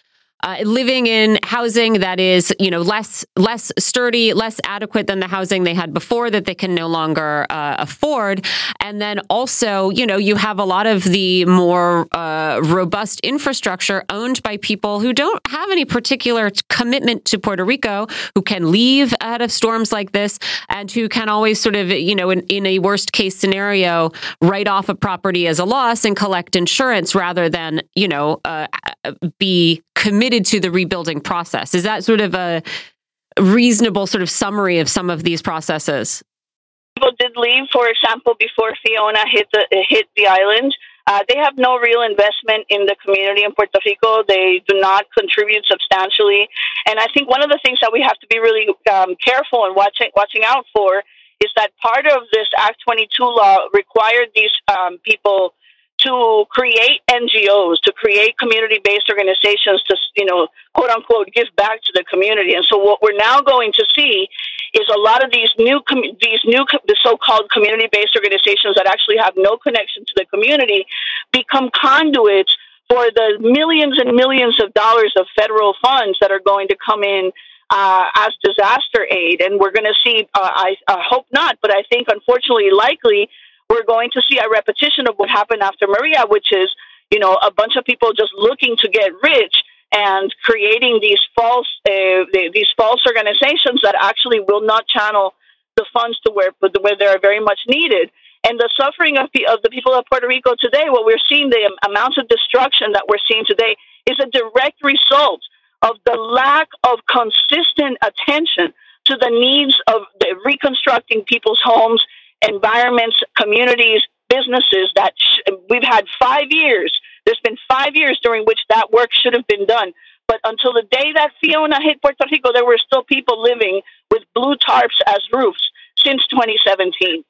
uh, living in housing that is, you know, less less sturdy, less adequate than the housing they had before that they can no longer uh, afford, and then also, you know, you have a lot of the more uh, robust infrastructure owned by people who don't have any particular commitment to Puerto Rico, who can leave out of storms like this, and who can always sort of, you know, in, in a worst case scenario, write off a property as a loss and collect insurance rather than, you know, uh, be committed to the rebuilding process. Is that sort of a reasonable sort of summary of some of these processes? People did leave, for example, before Fiona hit the hit the island. Uh, they have no real investment in the community in Puerto Rico. They do not contribute substantially, and I think one of the things that we have to be really um, careful and watching watching out for is that part of this Act 22 law required these um, people to create NGOs, to create community-based organizations to, you know, quote unquote, give back to the community. And so what we're now going to see is a lot of these new, these new, the so-called community-based organizations that actually have no connection to the community become conduits for the millions and millions of dollars of federal funds that are going to come in uh, as disaster aid. And we're going to see, uh, I, I hope not, but I think unfortunately likely we're going to see a repetition of what happened after Maria, which is, you know, a bunch of people just looking to get rich and creating these false uh, these false organizations that actually will not channel the funds to where where they are very much needed. And the suffering of the, of the people of Puerto Rico today, what we're seeing, the amounts of destruction that we're seeing today, is a direct result of the lack of consistent attention to the needs of the reconstructing people's homes environments, communities, businesses that sh- we've had five years. There's been five years during which that work should have been done. But until the day that Fiona hit Puerto Rico, there were still people living with blue tarps as roofs since 2017.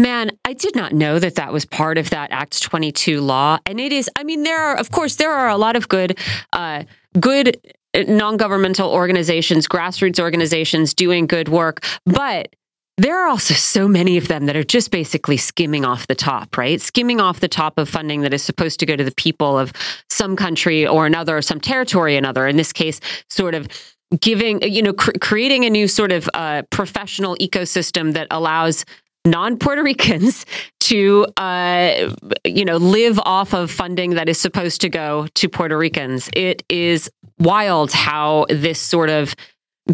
Man, I did not know that that was part of that Act 22 law. And it is, I mean, there are, of course, there are a lot of good, uh, good uh, non governmental organizations, grassroots organizations doing good work. But there are also so many of them that are just basically skimming off the top, right? Skimming off the top of funding that is supposed to go to the people of some country or another, or some territory or another. In this case, sort of giving, you know, cr- creating a new sort of uh, professional ecosystem that allows non Puerto Ricans to, uh, you know, live off of funding that is supposed to go to Puerto Ricans. It is wild how this sort of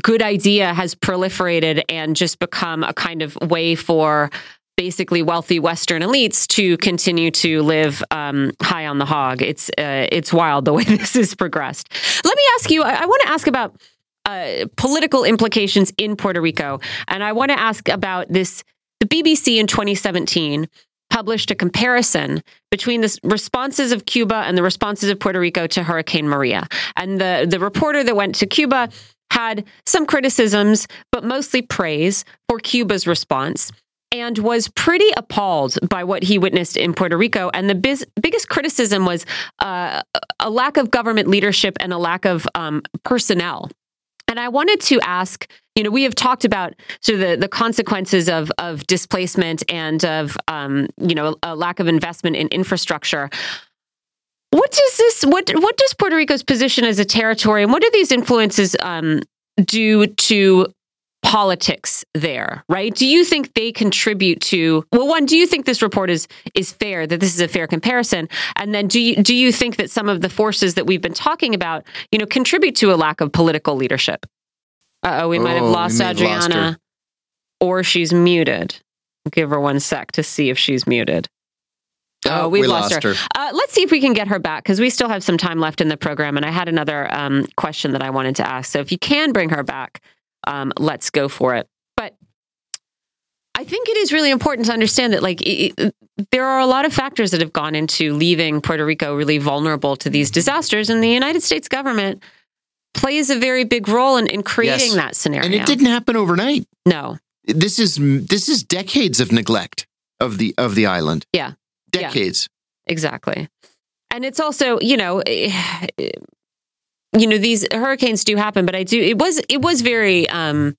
good idea has proliferated and just become a kind of way for basically wealthy Western elites to continue to live um, high on the hog. It's uh, it's wild the way this has progressed. Let me ask you. I, I want to ask about uh, political implications in Puerto Rico, and I want to ask about this. The BBC in 2017 published a comparison between the responses of Cuba and the responses of Puerto Rico to Hurricane Maria. And the the reporter that went to Cuba had some criticisms, but mostly praise for Cuba's response and was pretty appalled by what he witnessed in Puerto Rico. And the biz- biggest criticism was uh, a lack of government leadership and a lack of um, personnel. And I wanted to ask, you know, we have talked about sort of the, the consequences of of displacement and of um, you know a lack of investment in infrastructure. What does this? What what does Puerto Rico's position as a territory, and what do these influences um, do to politics there? Right? Do you think they contribute to? Well, one, do you think this report is is fair? That this is a fair comparison, and then do you do you think that some of the forces that we've been talking about, you know, contribute to a lack of political leadership? Uh oh, we might have oh, lost Adriana, lost or she's muted. give her one sec to see if she's muted. Oh, we, we lost, lost, her. her. Uh, let's see if we can get her back because we still have some time left in the program. And I had another um, question that I wanted to ask. So if you can bring her back, um, let's go for it. But I think it is really important to understand that, like, it, there are a lot of factors that have gone into leaving Puerto Rico really vulnerable to these disasters, and the United States government plays a very big role in, in creating yes. that scenario. And it didn't happen overnight. No, this is this is decades of neglect of the of the island. Yeah, decades. Yeah, exactly. And it's also, you know, you know, these hurricanes do happen, but I do it was it was very um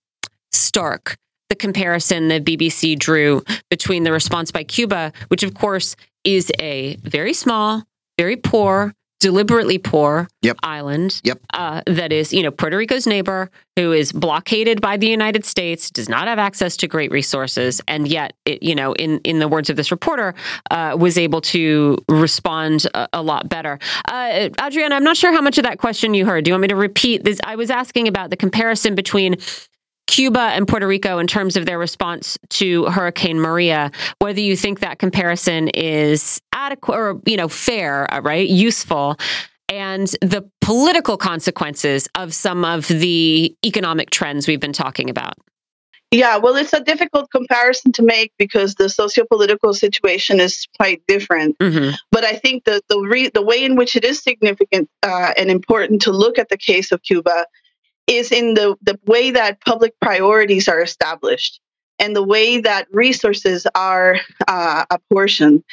stark the comparison the BBC drew between the response by Cuba, which of course is a very small, very poor, deliberately poor yep. island yep. Uh, that is, you know, Puerto Rico's neighbor who is blockaded by the United States, does not have access to great resources, and yet, it, you know, in in the words of this reporter, uh, was able to respond a, a lot better. Uh, Adriana, I'm not sure how much of that question you heard. Do you want me to repeat this? I was asking about the comparison between Cuba and Puerto Rico in terms of their response to Hurricane Maria, whether you think that comparison is adequate or, you know, fair, uh, right? Useful. And the political consequences of some of the economic trends we've been talking about. Yeah, well, it's a difficult comparison to make because the socio-political situation is quite different. Mm-hmm. But I think the the, re- the way in which it is significant uh, and important to look at the case of Cuba is in the, the way that public priorities are established and the way that resources are uh, apportioned.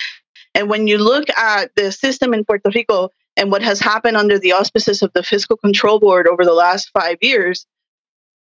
And when you look at the system in Puerto Rico and what has happened under the auspices of the Fiscal Control Board over the last five years,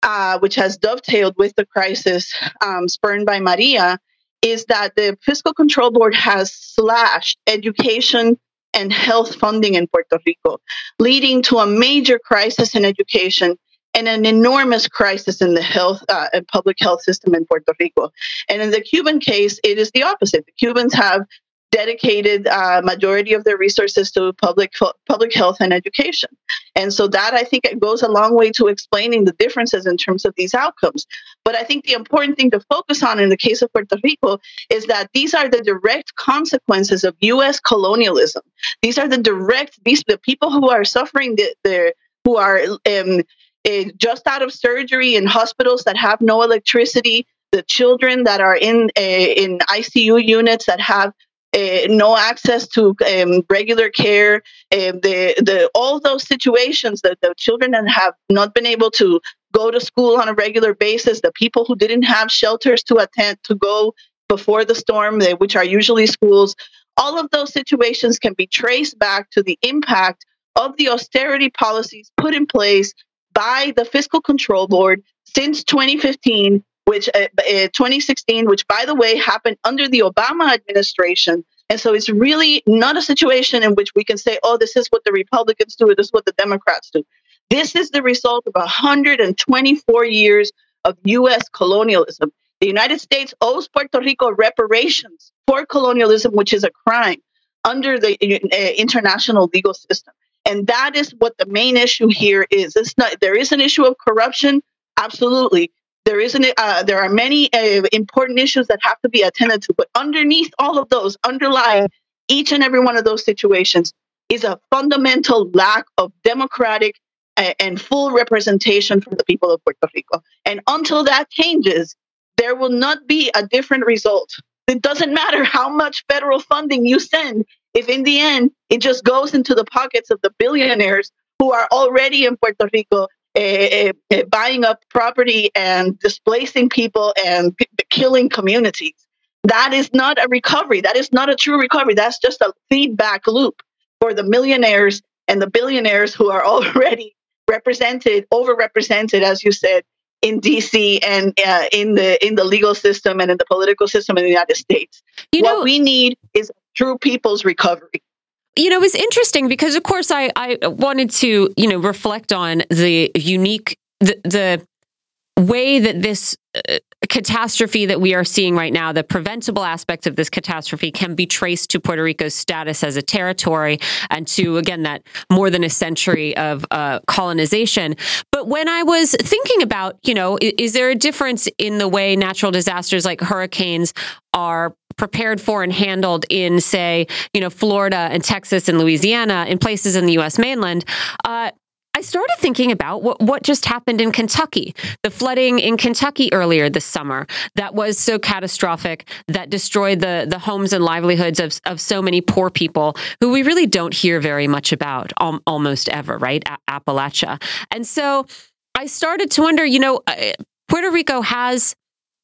uh, which has dovetailed with the crisis um, spurned by Maria, is that the Fiscal Control Board has slashed education and health funding in Puerto Rico, leading to a major crisis in education and an enormous crisis in the health uh, and public health system in Puerto Rico. And in the Cuban case, it is the opposite. The Cubans have dedicated uh, majority of their resources to public public health and education, and so that I think it goes a long way to explaining the differences in terms of these outcomes. But I think the important thing to focus on in the case of Puerto Rico is that these are the direct consequences of U.S. colonialism. These are the direct these the people who are suffering the, the who are um, uh, just out of surgery in hospitals that have no electricity, the children that are in uh, in ICU units that have uh, no access to um, regular care, uh, the the all those situations that the children have not been able to go to school on a regular basis, the people who didn't have shelters to attend to go before the storm, which are usually schools, all of those situations can be traced back to the impact of the austerity policies put in place by the Fiscal Control Board since 2015, which uh, uh, 2016, which by the way happened under the Obama administration. And so it's really not a situation in which we can say, oh, this is what the Republicans do, or this is what the Democrats do. This is the result of 124 years of U.S. colonialism. The United States owes Puerto Rico reparations for colonialism, which is a crime under the uh, international legal system. And that is what the main issue here is. It's not, there is an issue of corruption, absolutely. There isn't. Uh, there are many uh, important issues that have to be attended to, but underneath all of those, underlying each and every one of those situations, is a fundamental lack of democratic uh, and full representation for the people of Puerto Rico. And until that changes, there will not be a different result. It doesn't matter how much federal funding you send if in the end it just goes into the pockets of the billionaires who are already in Puerto Rico uh, uh, buying up property and displacing people and p- killing communities. That is not a recovery. That is not a true recovery. That's just a feedback loop for the millionaires and the billionaires who are already represented, overrepresented, as you said, in DC and uh, in the in the legal system and in the political system in the United States. You what know, we need is true people's recovery. You know, it's interesting because, of course, I, I wanted to, you know, reflect on the unique, the, the way that this uh, catastrophe that we are seeing right now, the preventable aspects of this catastrophe can be traced to Puerto Rico's status as a territory and to, again, that more than a century of uh, colonization. But when I was thinking about, you know, is, is there a difference in the way natural disasters like hurricanes are prepared for and handled in, say, you know, Florida and Texas and Louisiana, in places in the U.S. mainland, uh, I started thinking about what, what just happened in Kentucky, the flooding in Kentucky earlier this summer that was so catastrophic that destroyed the, the homes and livelihoods of, of so many poor people who we really don't hear very much about almost ever, right? A- Appalachia. And so I started to wonder, you know, uh, Puerto Rico has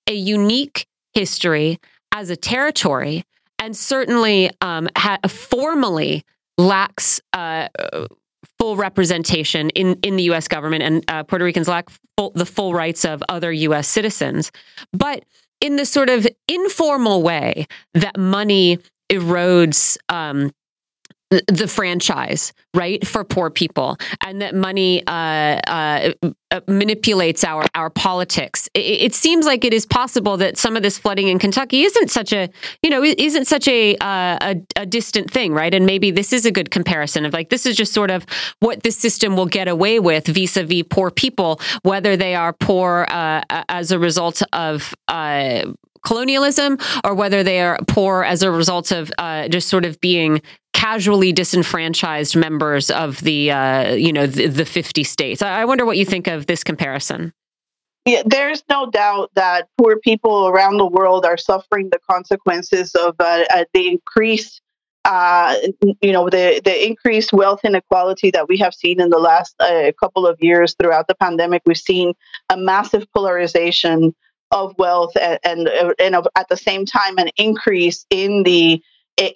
a unique history as a territory and certainly um, ha- formally lacks uh, full representation in, in the U.S. government, and uh, Puerto Ricans lack full, the full rights of other U.S. citizens. But in the sort of informal way that money erodes um, the franchise, right, for poor people, and that money uh, uh, uh, manipulates our our politics. It, it, seems like it is possible that some of this flooding in Kentucky isn't such a you know isn't such a, uh, a, a distant thing, right? And maybe this is a good comparison of like this is just sort of what this system will get away with vis-a-vis poor people, whether they are poor uh, as a result of uh, colonialism or whether they are poor as a result of uh, just sort of being casually disenfranchised members of the uh, you know the, the 50 states. I wonder what you think of this comparison. Yeah, there's no doubt that poor people around the world are suffering the consequences of uh, uh the increased, uh, you know, the the increased wealth inequality that we have seen in the last uh, couple of years throughout the pandemic. We've seen a massive polarization of wealth and, and, and at the same time an increase in the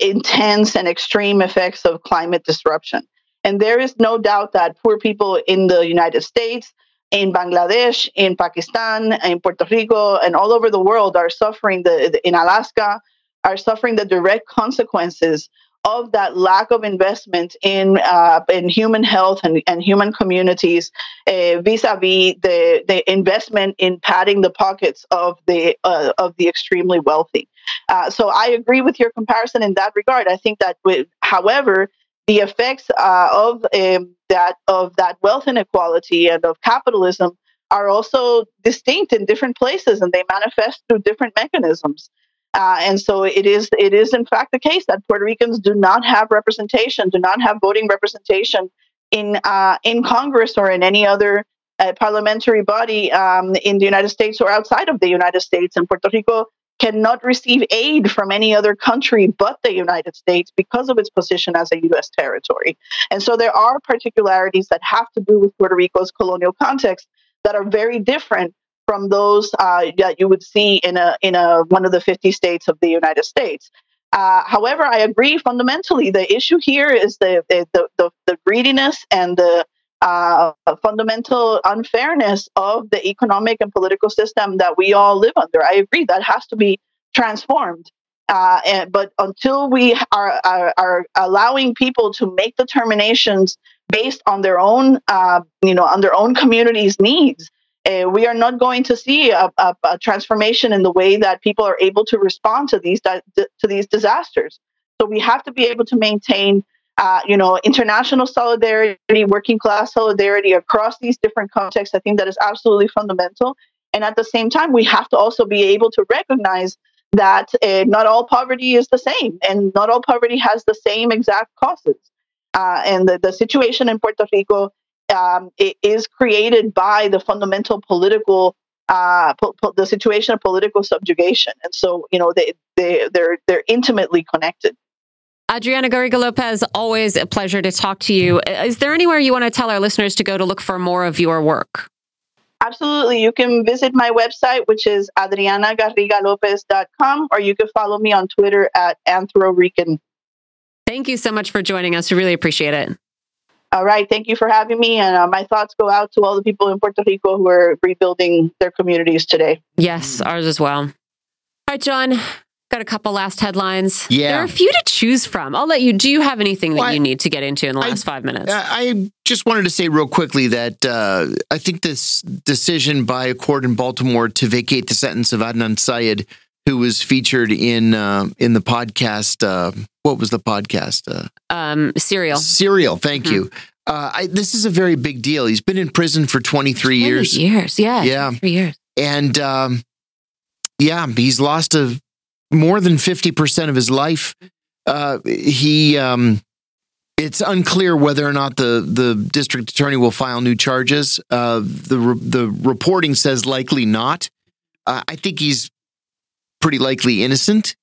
intense and extreme effects of climate disruption. And there is no doubt that poor people in the United States, in Bangladesh, in Pakistan, in Puerto Rico, and all over the world are suffering the, in Alaska are suffering the direct consequences of that lack of investment in uh, in human health and, and human communities uh, vis-a-vis the, the investment in padding the pockets of the uh, of the extremely wealthy. Uh, so I agree with your comparison in that regard. I think that, with, however, the effects uh, of um, that of that wealth inequality and of capitalism are also distinct in different places, and they manifest through different mechanisms. Uh, and so it is it is in fact the case that Puerto Ricans do not have representation, do not have voting representation in uh, in Congress or in any other uh, parliamentary body um, in the United States or outside of the United States. And Puerto Rico cannot receive aid from any other country but the United States because of its position as a U.S. territory. And so there are particularities that have to do with Puerto Rico's colonial context that are very different from those uh, that you would see in a in a one of the 50 states of the United States. Uh, however, I agree fundamentally. The issue here is the the the, the greediness and the uh, fundamental unfairness of the economic and political system that we all live under. I agree that has to be transformed. Uh, and, but until we are, are, are, allowing people to make determinations based on their own, uh, you know, on their own community's needs, uh, we are not going to see a, a, a, transformation in the way that people are able to respond to these di- to these disasters. So we have to be able to maintain uh, you know, international solidarity, working class solidarity across these different contexts. I think that is absolutely fundamental. And at the same time, we have to also be able to recognize that uh, not all poverty is the same, and not all poverty has the same exact causes. Uh, and the, the situation in Puerto Rico um, is created by the fundamental political uh, po- po- the situation of political subjugation, and so you know they they they're they're intimately connected. Adriana Garriga Lopez, always a pleasure to talk to you. Is there anywhere you want to tell our listeners to go to look for more of your work? Absolutely. You can visit my website, which is adrianagarrigalopez.com, or you can follow me on Twitter at Anthro AnthroRican. Thank you so much for joining us. We really appreciate it. All right. Thank you for having me. And uh, my thoughts go out to all the people in Puerto Rico who are rebuilding their communities today. Yes, ours as well. All right, John, Got a couple last headlines. Yeah. There are a few to choose from. I'll let you. Do you have anything that well, you need to get into in the last I, five minutes? I just wanted to say real quickly that uh, I think this decision by a court in Baltimore to vacate the sentence of Adnan Syed, who was featured in uh, in the podcast. What was the podcast? Uh, um, Serial. Serial. Thank mm-hmm. you. Uh, I, this is a very big deal. He's been in prison for 23 20 years. Years, yeah. Yeah. Three years. And um, yeah, he's lost a more than 50% of his life. Uh, he, um, it's unclear whether or not the, the district attorney will file new charges. Uh, the, the reporting says likely not. Uh, I think he's pretty likely innocent.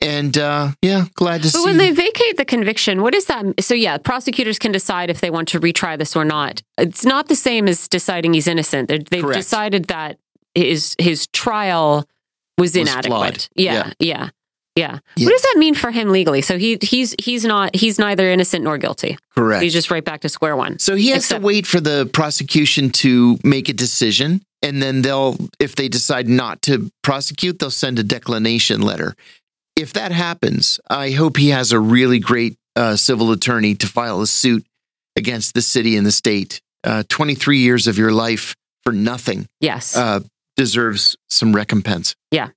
And uh, yeah, glad to but see. But when they vacate the conviction, what is that? So yeah, prosecutors can decide if they want to retry this or not. It's not the same as deciding he's innocent. they have decided that his his trial was inadequate. Was yeah, yeah, yeah, yeah, yeah. What does that mean for him legally? So he he's he's not he's neither innocent nor guilty. Correct. He's just right back to square one. So he has Except, to wait for the prosecution to make a decision, and then they'll if they decide not to prosecute, they'll send a declination letter. If that happens, I hope he has a really great uh, civil attorney to file a suit against the city and the state. Uh, 23 years of your life for nothing. Yes. Uh, deserves some recompense. Yeah.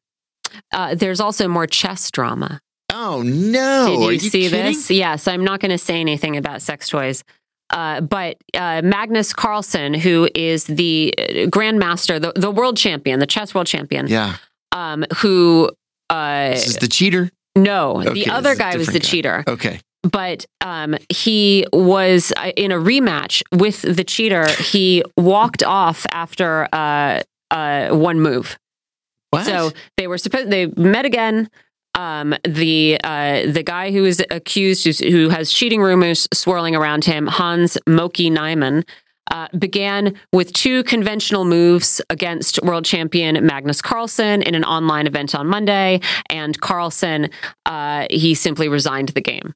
Uh, there's also more chess drama. Oh no! Did you, you see kidding? this? Yes, I'm not going to say anything about sex toys. Uh, but uh, Magnus Carlsen, who is the uh, grandmaster, the, the world champion, the chess world champion, yeah, um, who uh, this is the cheater. No, okay, the other guy was the guy. cheater. Okay, but um, he was uh, in a rematch with the cheater. He walked off after uh, uh, one move. What? So they were supposed they met again. Um, the uh, the guy who is accused, who has cheating rumors swirling around him, Hans Moke Niemann, uh, began with two conventional moves against world champion Magnus Carlsen in an online event on Monday, and Carlsen uh, he simply resigned the game.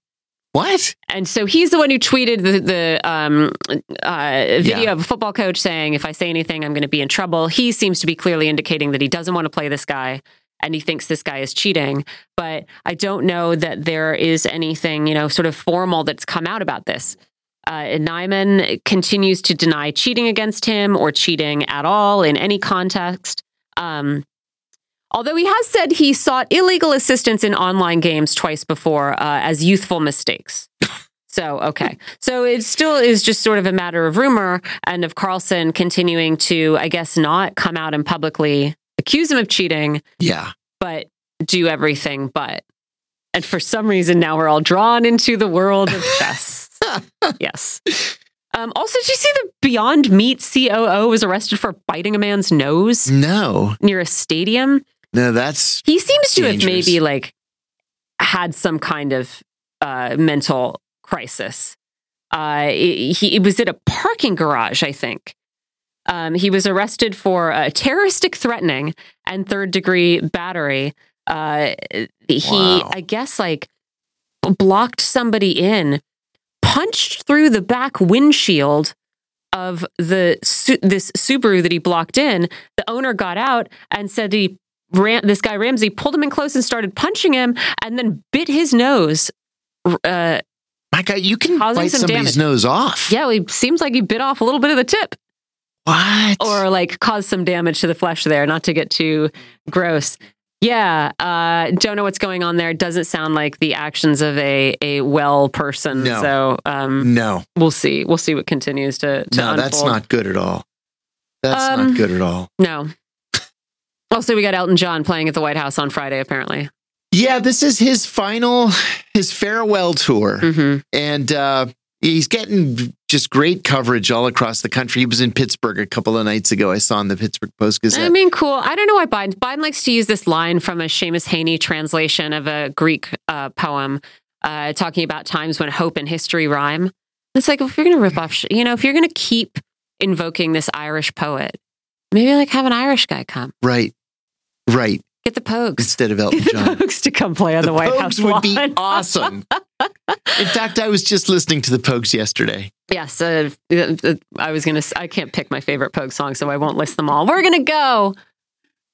What? And so he's the one who tweeted the, the um, uh, video yeah. of a football coach saying, if I say anything, I'm going to be in trouble. He seems to be clearly indicating that he doesn't want to play this guy and he thinks this guy is cheating. But I don't know that there is anything, you know, sort of formal that's come out about this. Uh, Niemann continues to deny cheating against him or cheating at all in any context. Um, Although he has said he sought illegal assistance in online games twice before uh, as youthful mistakes. So, okay. So it still is just sort of a matter of rumor and of Carlsen continuing to, I guess, not come out and publicly accuse him of cheating. Yeah. But do everything but. And for some reason, now we're all drawn into the world of chess. yes. Um, also, did you see the Beyond Meat COO was arrested for biting a man's nose? No. Near a stadium? No, that's he seems to have maybe like had some kind of uh, mental crisis. Uh, he, he was at a parking garage, I think. Um, he was arrested for uh, terroristic threatening and third degree battery. Uh, he, Wow. I guess, like blocked somebody in, punched through the back windshield of the this Subaru that he blocked in. The owner got out and said he ran. This guy Ramsey pulled him in close and started punching him, and then bit his nose. Uh, my God. You can bite some somebody's damage. nose off. yeah, he seems like he bit off a little bit of the tip. What? or like cause some damage to the flesh there, not to get too gross. Yeah, uh, don't know what's going on there. Doesn't sound like the actions of a a well person. No. So um, no, we'll see. We'll see what continues to, to no, unfold. that's not good at all. That's Um, not good at all. No. Also, we got Elton John playing at the White House on Friday. Apparently. Yeah, this is his final, his farewell tour. hmm and uh, he's getting just great coverage all across the country. He was in Pittsburgh a couple of nights ago. I saw in the Pittsburgh Post Gazette. I mean, cool. I don't know why Biden. Biden likes to use this line from a Seamus Heaney translation of a Greek uh, poem, uh, talking about times when hope and history rhyme. It's like if you're going to rip off, sh- you know, if you're going to keep invoking this Irish poet, maybe like have an Irish guy come. right, right. Get the Pogues. Instead of Elton Get the John, Pogues to come play on the, White Pogues House would be awesome. In fact, I was just listening to the Pogues yesterday. Yes, uh, uh, I was to. I can't pick my favorite Pogue song, so I won't list them all. We're to go.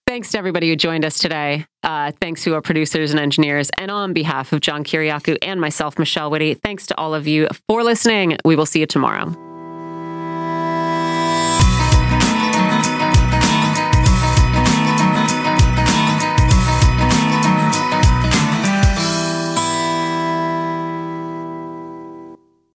Thanks to everybody who joined us today. Uh, thanks to our producers and engineers. And on behalf of John Kiriakou and myself, Michelle Witte, thanks to all of you for listening. We will see you tomorrow.